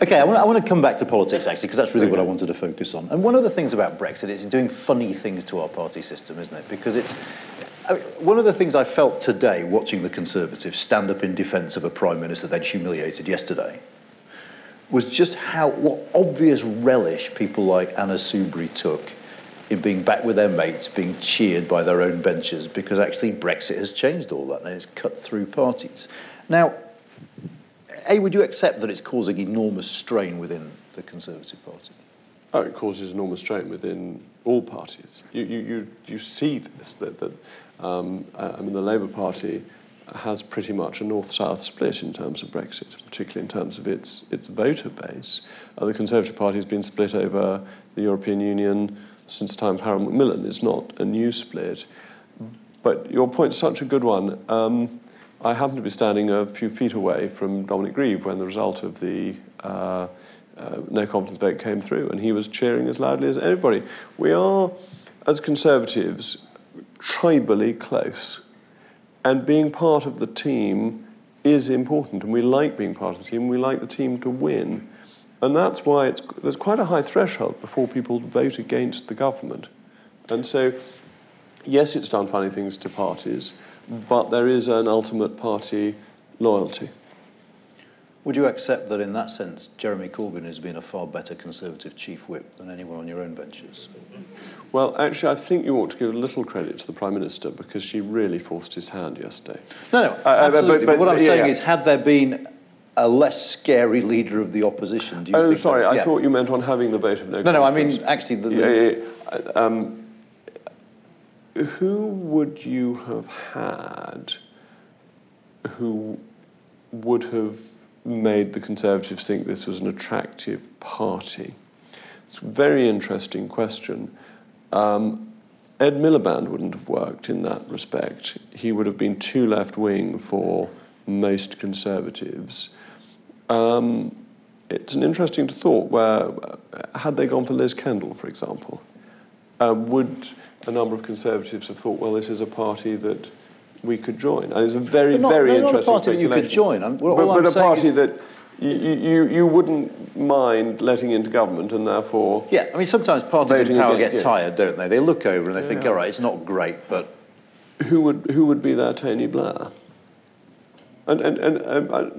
Okay, I want, I want to come back to politics actually, because that's really what I wanted to focus on. And one of the things about Brexit is doing funny things to our party system, isn't it? Because it's I mean, one of the things I felt today watching the Conservatives stand up in defence of a Prime Minister they'd humiliated yesterday was just how what obvious relish people like Anna Soubry took in being back with their mates, being cheered by their own benches, because actually Brexit has changed all that and it's cut through parties. Now, A, would you accept that it's causing enormous strain within the Conservative Party? Oh, it causes enormous strain within all parties. You, you, you, you see this, that, that um, I mean, the Labour Party has pretty much a north-south split in terms of Brexit, particularly in terms of its, its voter base. Uh, the Conservative Party has been split over the European Union since the time of Harold Macmillan. It's not a new split. But your point's such a good one. Um, I happened to be standing a few feet away from Dominic Grieve when the result of the uh, uh, no confidence vote came through, and he was cheering as loudly as anybody. We are, as Conservatives, tribally close. And being part of the team is important, and we like being part of the team. We like the team to win. And that's why there's quite a high threshold before people vote against the government. And so, yes, it's done funny things to parties, but there is an ultimate party loyalty. Would you accept that in that sense, Jeremy Corbyn has been a far better Conservative chief whip than anyone on your own benches? Well, actually, I think you ought to give a little credit to the Prime Minister because she really forced his hand yesterday. No, no, uh, absolutely. But, but, but, what I'm yeah, saying yeah. is, had there been a less scary leader of the opposition, do you oh, think? sorry, that, I thought you meant on having the vote of no No, no, I mean, actually, the... the yeah, um, who would you have had who would have made the Conservatives think this was an attractive party? It's a very interesting question. Um, Ed Miliband wouldn't have worked in that respect. He would have been too left wing for most Conservatives. Um, it's an interesting thought where, uh, had they gone for Liz Kendall, for example, uh, would a number of Conservatives have thought, well, this is a party that we could join? And it's a very, not, very no, interesting not a party that you could join. I'm, but, but a party that you, you, you wouldn't mind letting into government and therefore. Yeah, I mean, sometimes parties in power get tired, don't they? They look over and they yeah. think, all right, it's not great, but. who would who would be their Tony Blair? And and and um, uh,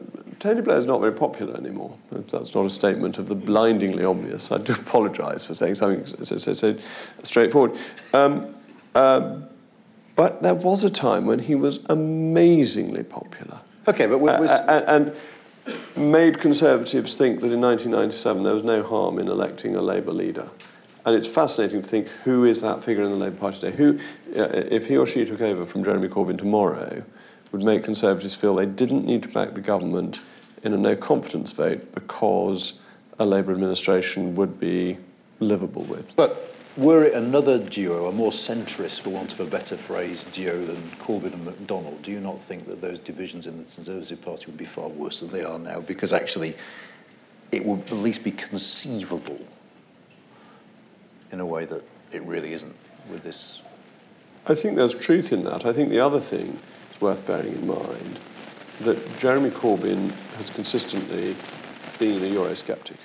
Tony Blair is not very popular anymore. If that's not a statement of the blindingly obvious. I do apologise for saying something so, so, so straightforward. Um, uh, but there was a time when he was amazingly popular. Okay, but was... Uh, and, and made Conservatives think that in 1997 there was no harm in electing a Labour leader. And it's fascinating to think who is that figure in the Labour Party today? Who, uh, if he or she took over from Jeremy Corbyn tomorrow, would make Conservatives feel they didn't need to back the government in a no confidence vote because a Labour administration would be livable with. But were it another duo, a more centrist, for want of a better phrase, duo than Corbyn and McDonnell, do you not think that those divisions in the Conservative Party would be far worse than they are now? Because actually, it would at least be conceivable in a way that it really isn't with this. I think there's truth in that. I think the other thing worth bearing in mind that Jeremy Corbyn has consistently been a Eurosceptic.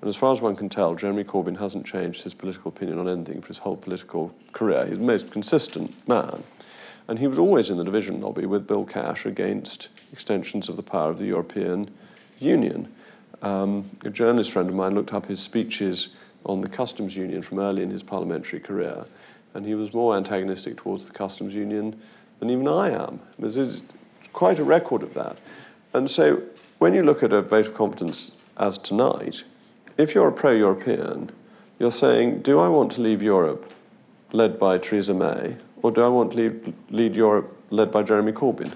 And as far as one can tell, Jeremy Corbyn hasn't changed his political opinion on anything for his whole political career. He's the most consistent man. And he was always in the division lobby with Bill Cash against extensions of the power of the European Union. Um, a journalist friend of mine looked up his speeches on the customs union from early in his parliamentary career, and he was more antagonistic towards the customs union than even I am. There's quite a record of that. And so when you look at a vote of confidence as tonight, if you're a pro European, you're saying, do I want to leave Europe led by Theresa May, or do I want to leave, lead Europe led by Jeremy Corbyn?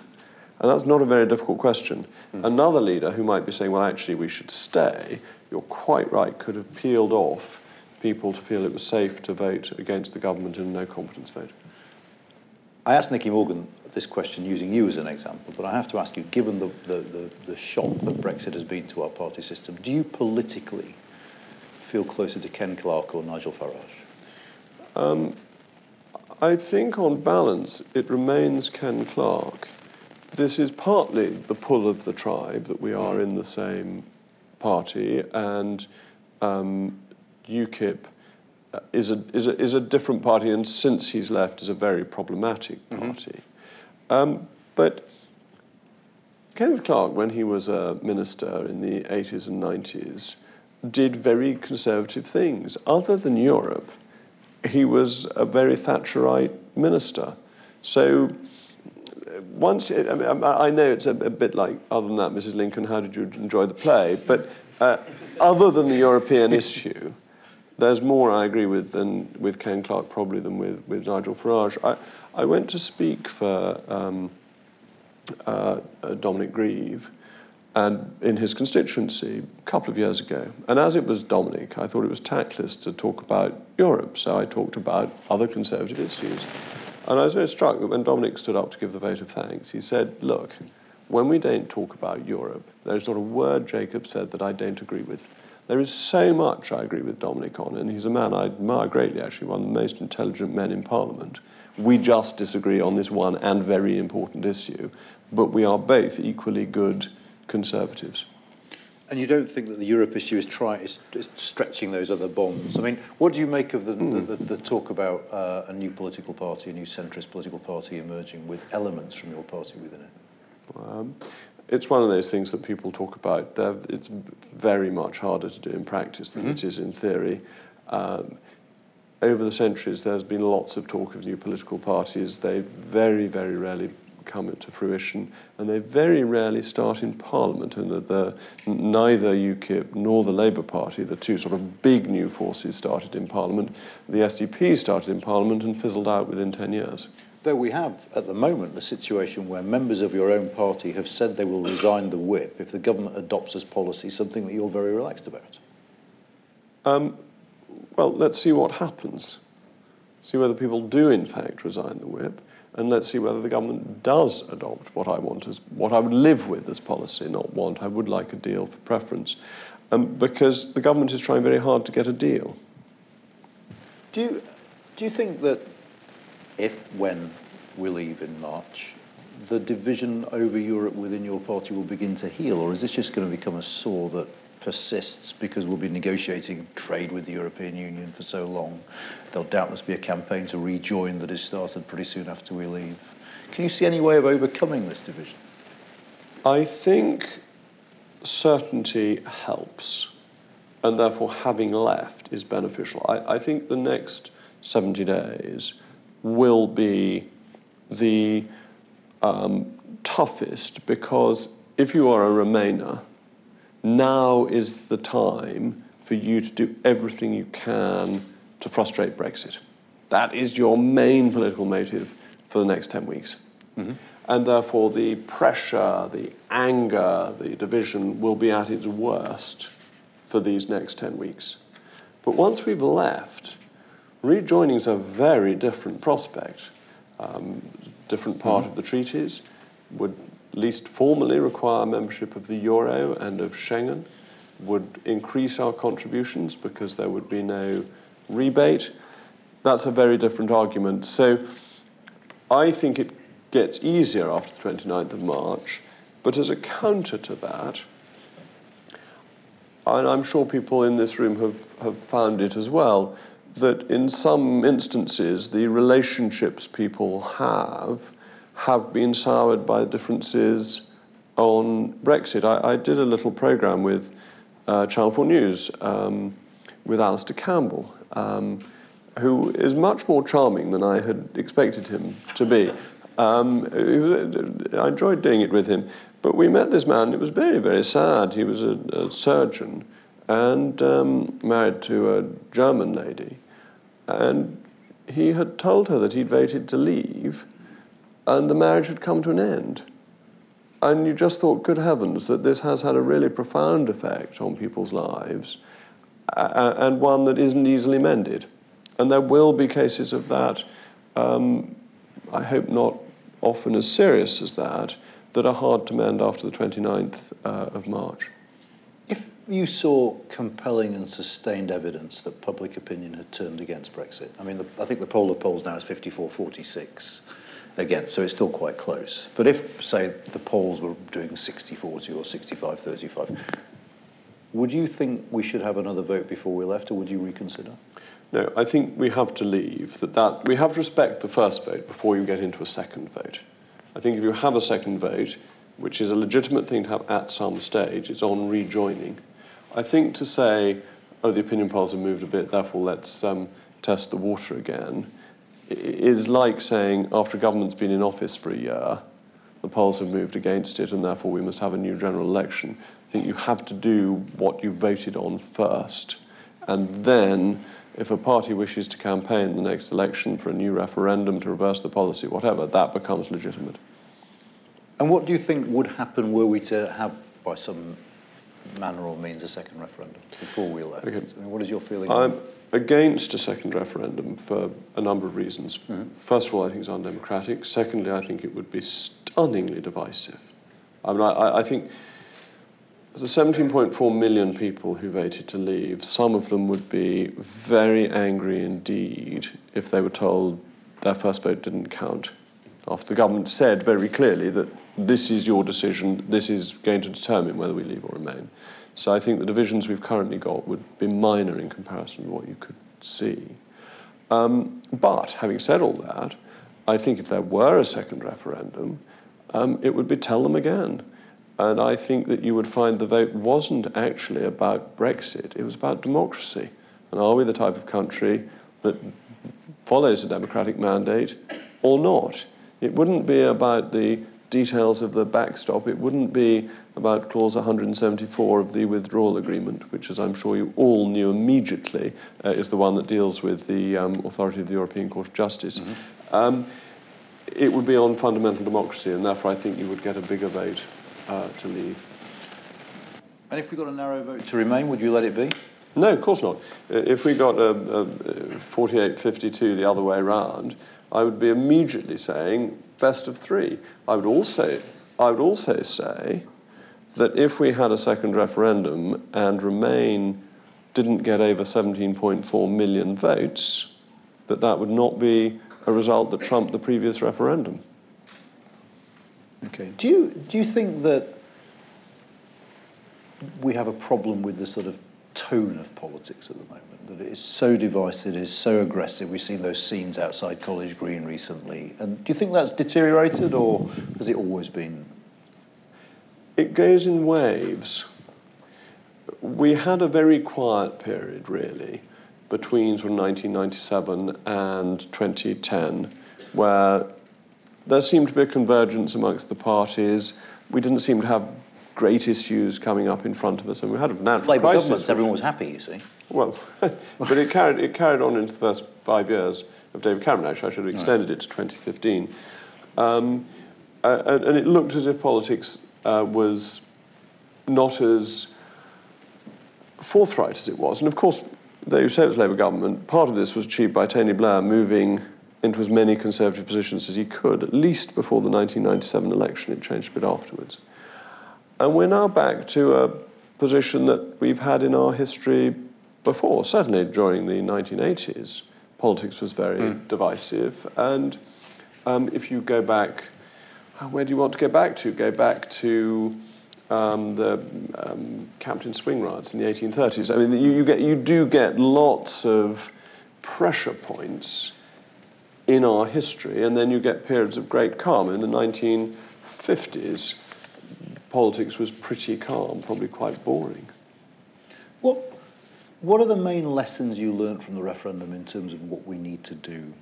And that's not a very difficult question. Mm. Another leader who might be saying, well, actually, we should stay, you're quite right, could have peeled off people to feel it was safe to vote against the government in a no confidence vote. I asked Nicky Morgan this question using you as an example, but I have to ask you, given the, the, the, the shock that Brexit has been to our party system, do you politically feel closer to Ken Clarke or Nigel Farage? Um, I think on balance it remains Ken Clarke. This is partly the pull of the tribe that we are mm. in the same party, and um, UKIP is a, is, a, is a different party, and since he's left, is a very problematic mm-hmm. party. Mm-hmm. Um, but Kenneth Clarke, when he was a minister in the 80s and 90s, did very conservative things. Other than Europe, he was a very Thatcherite minister. So once, I, mean, I know it's a, a, bit like, other than that, Mrs. Lincoln, how did you enjoy the play? But uh, other than the European issue, there's more I agree with than with Ken Clarke probably than with, with Nigel Farage. I, I went to speak for um, uh, uh, Dominic Grieve and in his constituency a couple of years ago. And as it was Dominic, I thought it was tactless to talk about Europe, so I talked about other conservative issues. And I was very struck that when Dominic stood up to give the vote of thanks, he said, Look, when we don't talk about Europe, there's not a word Jacob said that I don't agree with. There is so much I agree with Dominic on, and he's a man I admire greatly, actually, one of the most intelligent men in Parliament. We just disagree on this one and very important issue, but we are both equally good conservatives. And you don't think that the Europe issue is, try, is, is stretching those other bonds? I mean, what do you make of the, mm. the, the, the, talk about uh, a new political party, a new centrist political party emerging with elements from your party within it? Um, it's one of those things that people talk about. They're, it's very much harder to do in practice than mm-hmm. it is in theory. Um, over the centuries, there's been lots of talk of new political parties. They very, very rarely come into fruition, and they very rarely start in Parliament. And that the, neither UKIP nor the Labour Party, the two sort of big new forces, started in Parliament. The SDP started in Parliament and fizzled out within 10 years. Though we have, at the moment, a situation where members of your own party have said they will resign the whip if the government adopts as policy something that you're very relaxed about. Um, well, let's see what happens. See whether people do, in fact, resign the whip and let's see whether the government does adopt what I want as what I would live with as policy, not want. I would like a deal for preference, um, because the government is trying very hard to get a deal. Do you, do you think that if, when we leave in March, the division over Europe within your party will begin to heal, or is this just going to become a sore that persists because we'll be negotiating trade with the European Union for so long, there'll doubtless be a campaign to rejoin that is started pretty soon after we leave. Can you see any way of overcoming this division? I think certainty helps, and therefore having left is beneficial. I, I think the next 70 days will be the um, toughest because if you are a Remainer, now is the time for you to do everything you can to frustrate Brexit. That is your main political motive for the next 10 weeks. Mm-hmm. And therefore, the pressure, the anger, the division will be at its worst for these next 10 weeks. But once we've left, rejoining is a very different prospect. Um, different part mm-hmm. of the treaties would least formally require membership of the euro and of Schengen, would increase our contributions because there would be no rebate. That's a very different argument. So I think it gets easier after the 29th of March, but as a counter to that, and I'm sure people in this room have, have found it as well, that in some instances the relationships people have have been soured by differences on Brexit. I, I did a little program with uh, Channel 4 News um, with Alastair Campbell, um, who is much more charming than I had expected him to be. Um, I enjoyed doing it with him, but we met this man. It was very, very sad. He was a, a surgeon and um, married to a German lady, and he had told her that he'd voted to leave and the marriage had come to an end. And you just thought, good heavens, that this has had a really profound effect on people's lives uh, and one that isn't easily mended. And there will be cases of that, um, I hope not often as serious as that, that are hard to mend after the 29th uh, of March. You saw compelling and sustained evidence that public opinion had turned against Brexit, I mean, the, I think the poll of polls now is 54 46 again, so it's still quite close. But if, say, the polls were doing 60 40 or 65 35, would you think we should have another vote before we left, or would you reconsider? No, I think we have to leave. That, that we have to respect the first vote before you get into a second vote. I think if you have a second vote, which is a legitimate thing to have at some stage, it's on rejoining. I think to say, oh, the opinion polls have moved a bit, therefore let's um, test the water again, is like saying after a government's been in office for a year, the polls have moved against it, and therefore we must have a new general election. I think you have to do what you voted on first, and then if a party wishes to campaign the next election for a new referendum to reverse the policy, whatever, that becomes legitimate. And what do you think would happen were we to have, by some manner or means, a second referendum before we elect? Okay. I mean, what is your feeling? I'm, against a second referendum for a number of reasons. Mm-hmm. First of all, I think it's undemocratic. Secondly, I think it would be stunningly divisive. I mean, I, I think the 17.4 million people who voted to leave, some of them would be very angry indeed if they were told their first vote didn't count. After the government said very clearly that this is your decision, this is going to determine whether we leave or remain. So I think the divisions we've currently got would be minor in comparison to what you could see. Um, but having said all that, I think if there were a second referendum, um, it would be tell them again. And I think that you would find the vote wasn't actually about Brexit, it was about democracy. And are we the type of country that follows a democratic mandate or not? It wouldn't be about the details of the backstop, it wouldn't be about clause 174 of the withdrawal agreement, which, as I'm sure you all knew immediately, uh, is the one that deals with the um, authority of the European Court of Justice. Mm-hmm. Um, it would be on fundamental democracy, and therefore I think you would get a bigger vote uh, to leave. And if we got a narrow vote to remain, would you let it be? No, of course not. If we got a, a 48-52 the other way around, I would be immediately saying best of three. I would also, I would also say that if we had a second referendum and Remain didn't get over 17.4 million votes, that that would not be a result that trumped the previous referendum. Okay. Do you, do you think that we have a problem with the sort of tone of politics at the moment, that it is so divisive, it is so aggressive. We've seen those scenes outside College Green recently. And do you think that's deteriorated or has it always been? It goes in waves. We had a very quiet period, really, between sort of 1997 and 2010, where there seemed to be a convergence amongst the parties. We didn't seem to have great issues coming up in front of us, and we had a natural Labour crisis. governments, everyone was happy, you see. Well, but it carried, it carried on into the first five years of David Cameron, actually. I should have extended it to 2015. Um, uh, and, and it looked as if politics uh, was not as forthright as it was. And of course, though you say it was Labour government, part of this was achieved by Tony Blair moving into as many Conservative positions as he could, at least before the 1997 election. It changed a bit afterwards. And we're now back to a position that we've had in our history before. Certainly during the 1980s, politics was very mm. divisive. And um, if you go back, uh, where do you want to go back to? Go back to um, the um, Captain Swing riots in the 1830s. I mean, you, you, get, you do get lots of pressure points in our history, and then you get periods of great calm. In the 1950s, politics was pretty calm, probably quite boring. What, what are the main lessons you learned from the referendum in terms of what we need to do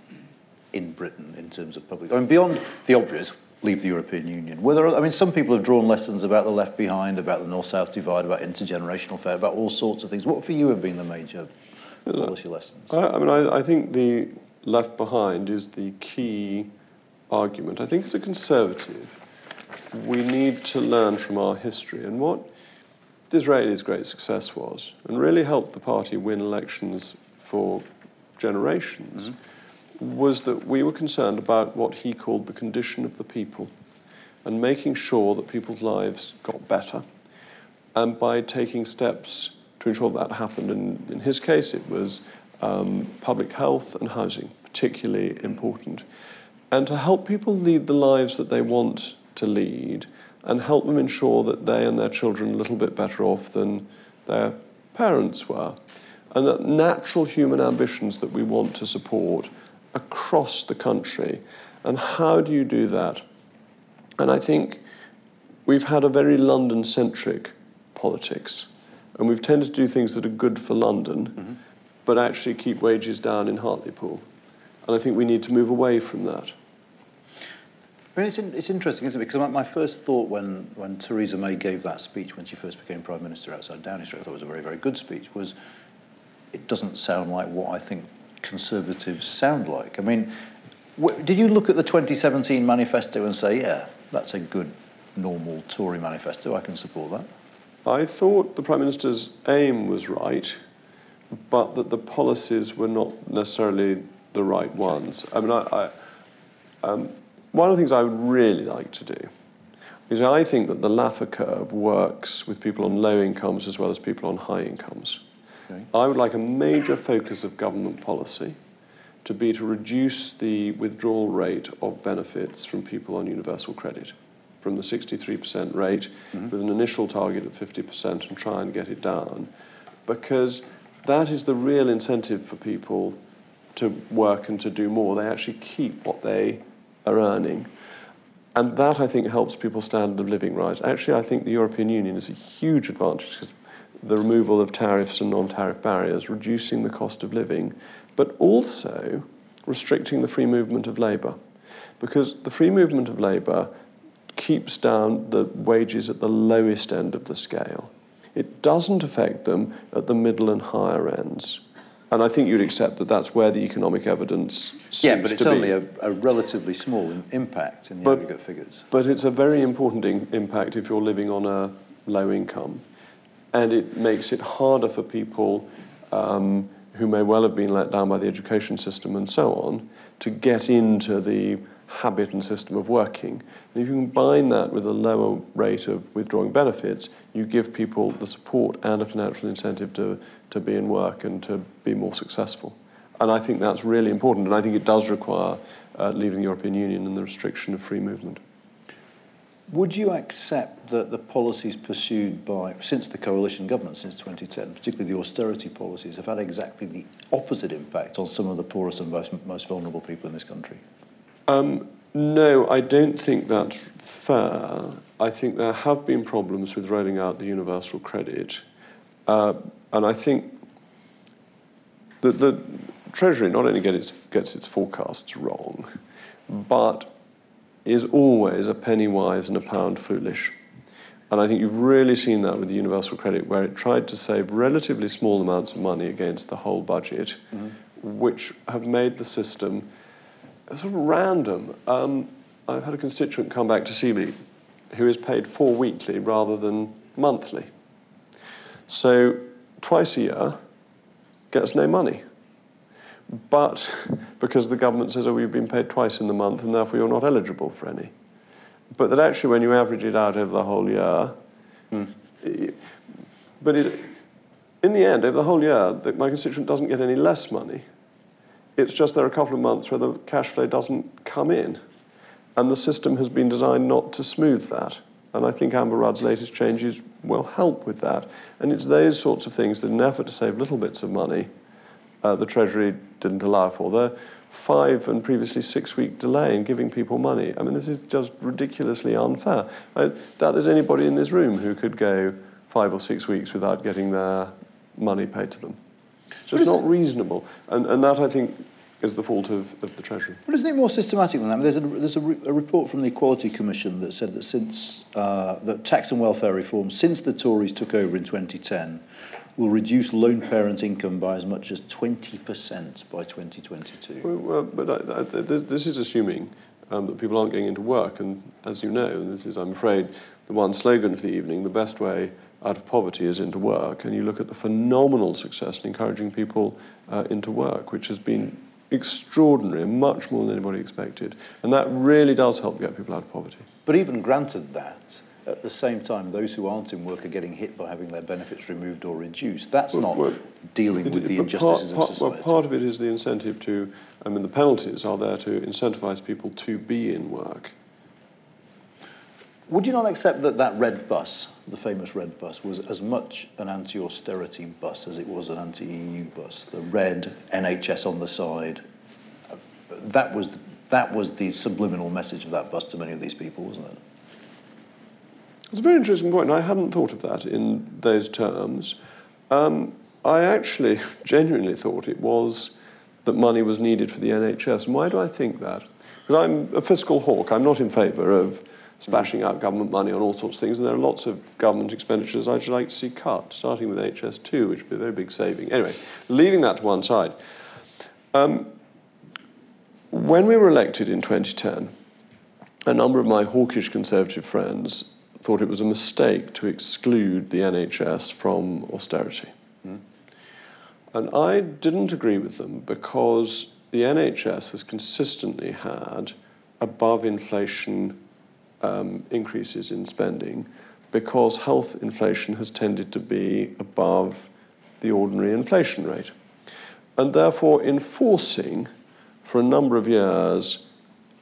in Britain in terms of public? I mean, beyond the obvious, leave the European Union. Whether I mean, some people have drawn lessons about the left behind, about the north-south divide, about intergenerational fair, about all sorts of things. What for you have been the major policy lessons? I, I mean, I, I think the left behind is the key argument. I think as a conservative, we need to learn from our history and what Disraeli's great success was, and really helped the party win elections for generations. Mm-hmm was that we were concerned about what he called the condition of the people and making sure that people's lives got better. And by taking steps to ensure that happened, and in his case, it was um, public health and housing, particularly important. And to help people lead the lives that they want to lead and help them ensure that they and their children are a little bit better off than their parents were. And that natural human ambitions that we want to support across the country. And how do you do that? And I think we've had a very London centric politics. And we've tended to do things that are good for London, mm-hmm. but actually keep wages down in Hartlepool. And I think we need to move away from that. I mean, it's, in, it's interesting, isn't it? Because my, my first thought when, when Theresa May gave that speech when she first became Prime Minister outside Downing Street, I thought it was a very, very good speech, was it doesn't sound like what I think Conservatives sound like? I mean, did you look at the 2017 manifesto and say, yeah, that's a good, normal Tory manifesto, I can support that? I thought the Prime Minister's aim was right, but that the policies were not necessarily the right ones. I mean, I, I, um, one of the things I would really like to do is I think that the Laffer curve works with people on low incomes as well as people on high incomes. Okay. I would like a major focus of government policy to be to reduce the withdrawal rate of benefits from people on universal credit from the 63% rate mm-hmm. with an initial target of 50% and try and get it down because that is the real incentive for people to work and to do more. They actually keep what they are earning. And that, I think, helps people's standard of living rise. Actually, I think the European Union is a huge advantage because the removal of tariffs and non tariff barriers, reducing the cost of living, but also restricting the free movement of labour. Because the free movement of labour keeps down the wages at the lowest end of the scale. It doesn't affect them at the middle and higher ends. And I think you'd accept that that's where the economic evidence seems Yeah, but it's only a, a, relatively small impact in the but, aggregate figures. But it's a very important in, impact if you're living on a low income and it makes it harder for people um, who may well have been let down by the education system and so on to get into the habit and system of working. And if you combine that with a lower rate of withdrawing benefits, you give people the support and a financial incentive to, to be in work and to be more successful. And I think that's really important, and I think it does require uh, leaving the European Union and the restriction of free movement. Would you accept that the policies pursued by, since the coalition government, since 2010, particularly the austerity policies, have had exactly the opposite impact on some of the poorest and most, most vulnerable people in this country? Um, no, I don't think that's fair. I think there have been problems with rolling out the universal credit. Uh, and I think that the Treasury not only get its, gets its forecasts wrong, but is always a penny wise and a pound foolish. And I think you've really seen that with the universal credit, where it tried to save relatively small amounts of money against the whole budget, mm-hmm. which have made the system sort of random. Um, I've had a constituent come back to see me who is paid four weekly rather than monthly. So twice a year gets no money. But because the government says, oh, you've been paid twice in the month and therefore you're not eligible for any. But that actually, when you average it out over the whole year, mm. but it, in the end, over the whole year, the, my constituent doesn't get any less money. It's just there are a couple of months where the cash flow doesn't come in. And the system has been designed not to smooth that. And I think Amber Rudd's latest changes will help with that. And it's those sorts of things that, in an effort to save little bits of money, uh, the Treasury didn't allow for. The five and previously six week delay in giving people money. I mean, this is just ridiculously unfair. I doubt there's anybody in this room who could go five or six weeks without getting their money paid to them. It's just not reasonable. And, and that, I think, is the fault of, of the Treasury. But isn't it more systematic than that? I mean, there's a, there's a, re, a, report from the Equality Commission that said that since uh, that tax and welfare reform, since the Tories took over in 2010, will reduce lone parent income by as much as 20% by 2022. Well, but I, I, this is assuming um, that people aren't getting into work. And as you know, this is, I'm afraid, the one slogan for the evening, the best way out of poverty is into work. And you look at the phenomenal success in encouraging people uh, into work, which has been extraordinary much more than anybody expected. And that really does help get people out of poverty. But even granted that, at the same time, those who aren't in work are getting hit by having their benefits removed or reduced. That's well, not well, dealing it, with the injustices part, in society. Well, part of it is the incentive to, I mean, the penalties are there to incentivize people to be in work. Would you not accept that that red bus, the famous red bus, was as much an anti-austerity bus as it was an anti-EU bus? The red NHS on the side. That was that was the subliminal message of that bus to many of these people, wasn't it? It's a very interesting point. I hadn't thought of that in those terms. Um, I actually genuinely thought it was that money was needed for the NHS. And why do I think that? Because I'm a fiscal hawk. I'm not in favour of splashing out government money on all sorts of things, and there are lots of government expenditures I'd like to see cut, starting with HS2, which would be a very big saving. Anyway, leaving that to one side. Um, when we were elected in 2010, a number of my hawkish conservative friends thought it was a mistake to exclude the NHS from austerity. Mm. And I didn't agree with them because the NHS has consistently had above inflation um, increases in spending because health inflation has tended to be above the ordinary inflation rate. And therefore, enforcing for a number of years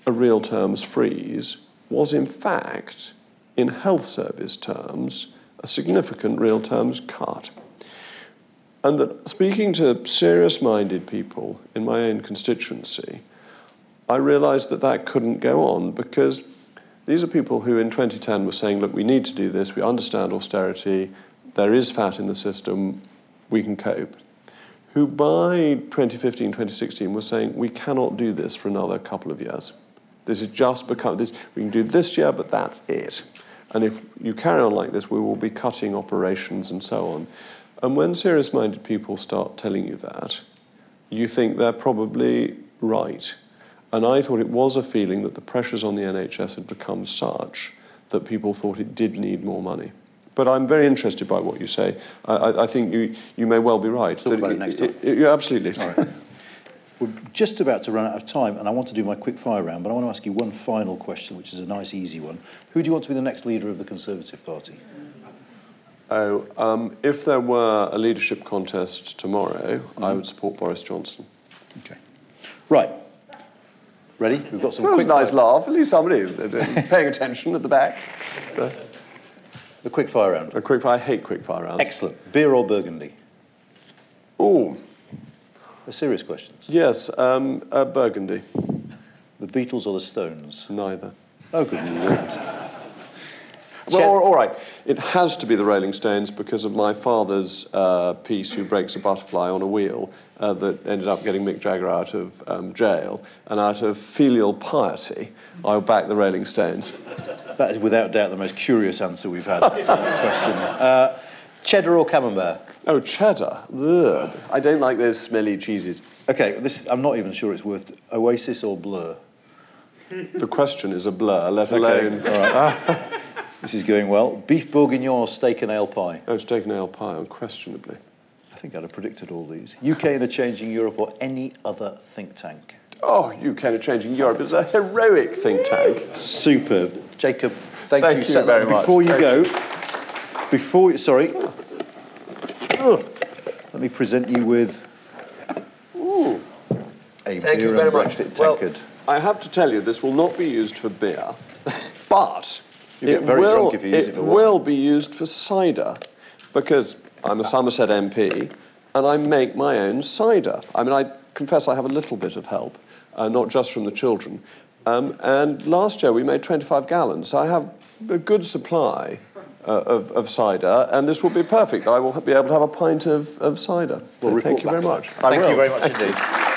a real terms freeze was, in fact, in health service terms, a significant real terms cut. And that speaking to serious minded people in my own constituency, I realized that that couldn't go on because these are people who in 2010 were saying, look, we need to do this, we understand austerity, there is fat in the system, we can cope. Who by 2015, 2016 were saying, we cannot do this for another couple of years. This is just become this, we can do this year, but that's it. And if you carry on like this, we will be cutting operations and so on. And when serious minded people start telling you that, you think they're probably right. And I thought it was a feeling that the pressures on the NHS had become such that people thought it did need more money. But I'm very interested by what you say. I, I think you, you may well be right. Talk about it, it next time. It, it, absolutely. We're just about to run out of time, and I want to do my quick fire round, but I want to ask you one final question, which is a nice, easy one. Who do you want to be the next leader of the Conservative Party? Oh, um, if there were a leadership contest tomorrow, mm-hmm. I would support Boris Johnson. Okay. Right. Ready? We've got some That was a quick nice laugh. At least somebody uh, paying attention at the back. the quick fire round. A quick fire. I hate quick fire rounds. Excellent. Beer or Burgundy? Oh, serious questions. yes. Um, uh, Burgundy. The Beatles or the Stones? Neither. Oh, good lord. Well, all- all right. It has to be the Rolling Stones because of my father's uh, piece, Who Breaks a Butterfly on a Wheel, uh, that ended up getting Mick Jagger out of um, jail. And out of filial piety, I'll back the Rolling Stones. That is without doubt the most curious answer we've had to that question. Uh, cheddar or camembert? Oh, cheddar. Ugh. I don't like those smelly cheeses. Okay, this, I'm not even sure it's worth Oasis or Blur. The question is a blur, let Okay, alone. all right. this is going well. Beef bourguignon or steak and ale pie? Oh, steak and ale pie, unquestionably. I think I'd have predicted all these. UK in a changing Europe or any other think tank? Oh, UK and a Changing Europe is a heroic think tank. Superb. Jacob, thank, Thank you. you so- very much. Before you Thank go, before you, sorry, Ugh. let me present you with a Thank beer you very and much. Brexit Well. I have to tell you, this will not be used for beer, but You'll get it very will, drunk if you use it for wine. will be used for cider because I'm a Somerset MP and I make my own cider. I mean, I confess I have a little bit of help, uh, not just from the children. Um, and last year we made 25 gallons, so I have a good supply. Uh, of, of cider, and this will be perfect. I will be able to have a pint of, of cider. We'll So thank you very much. I Thank you very much indeed.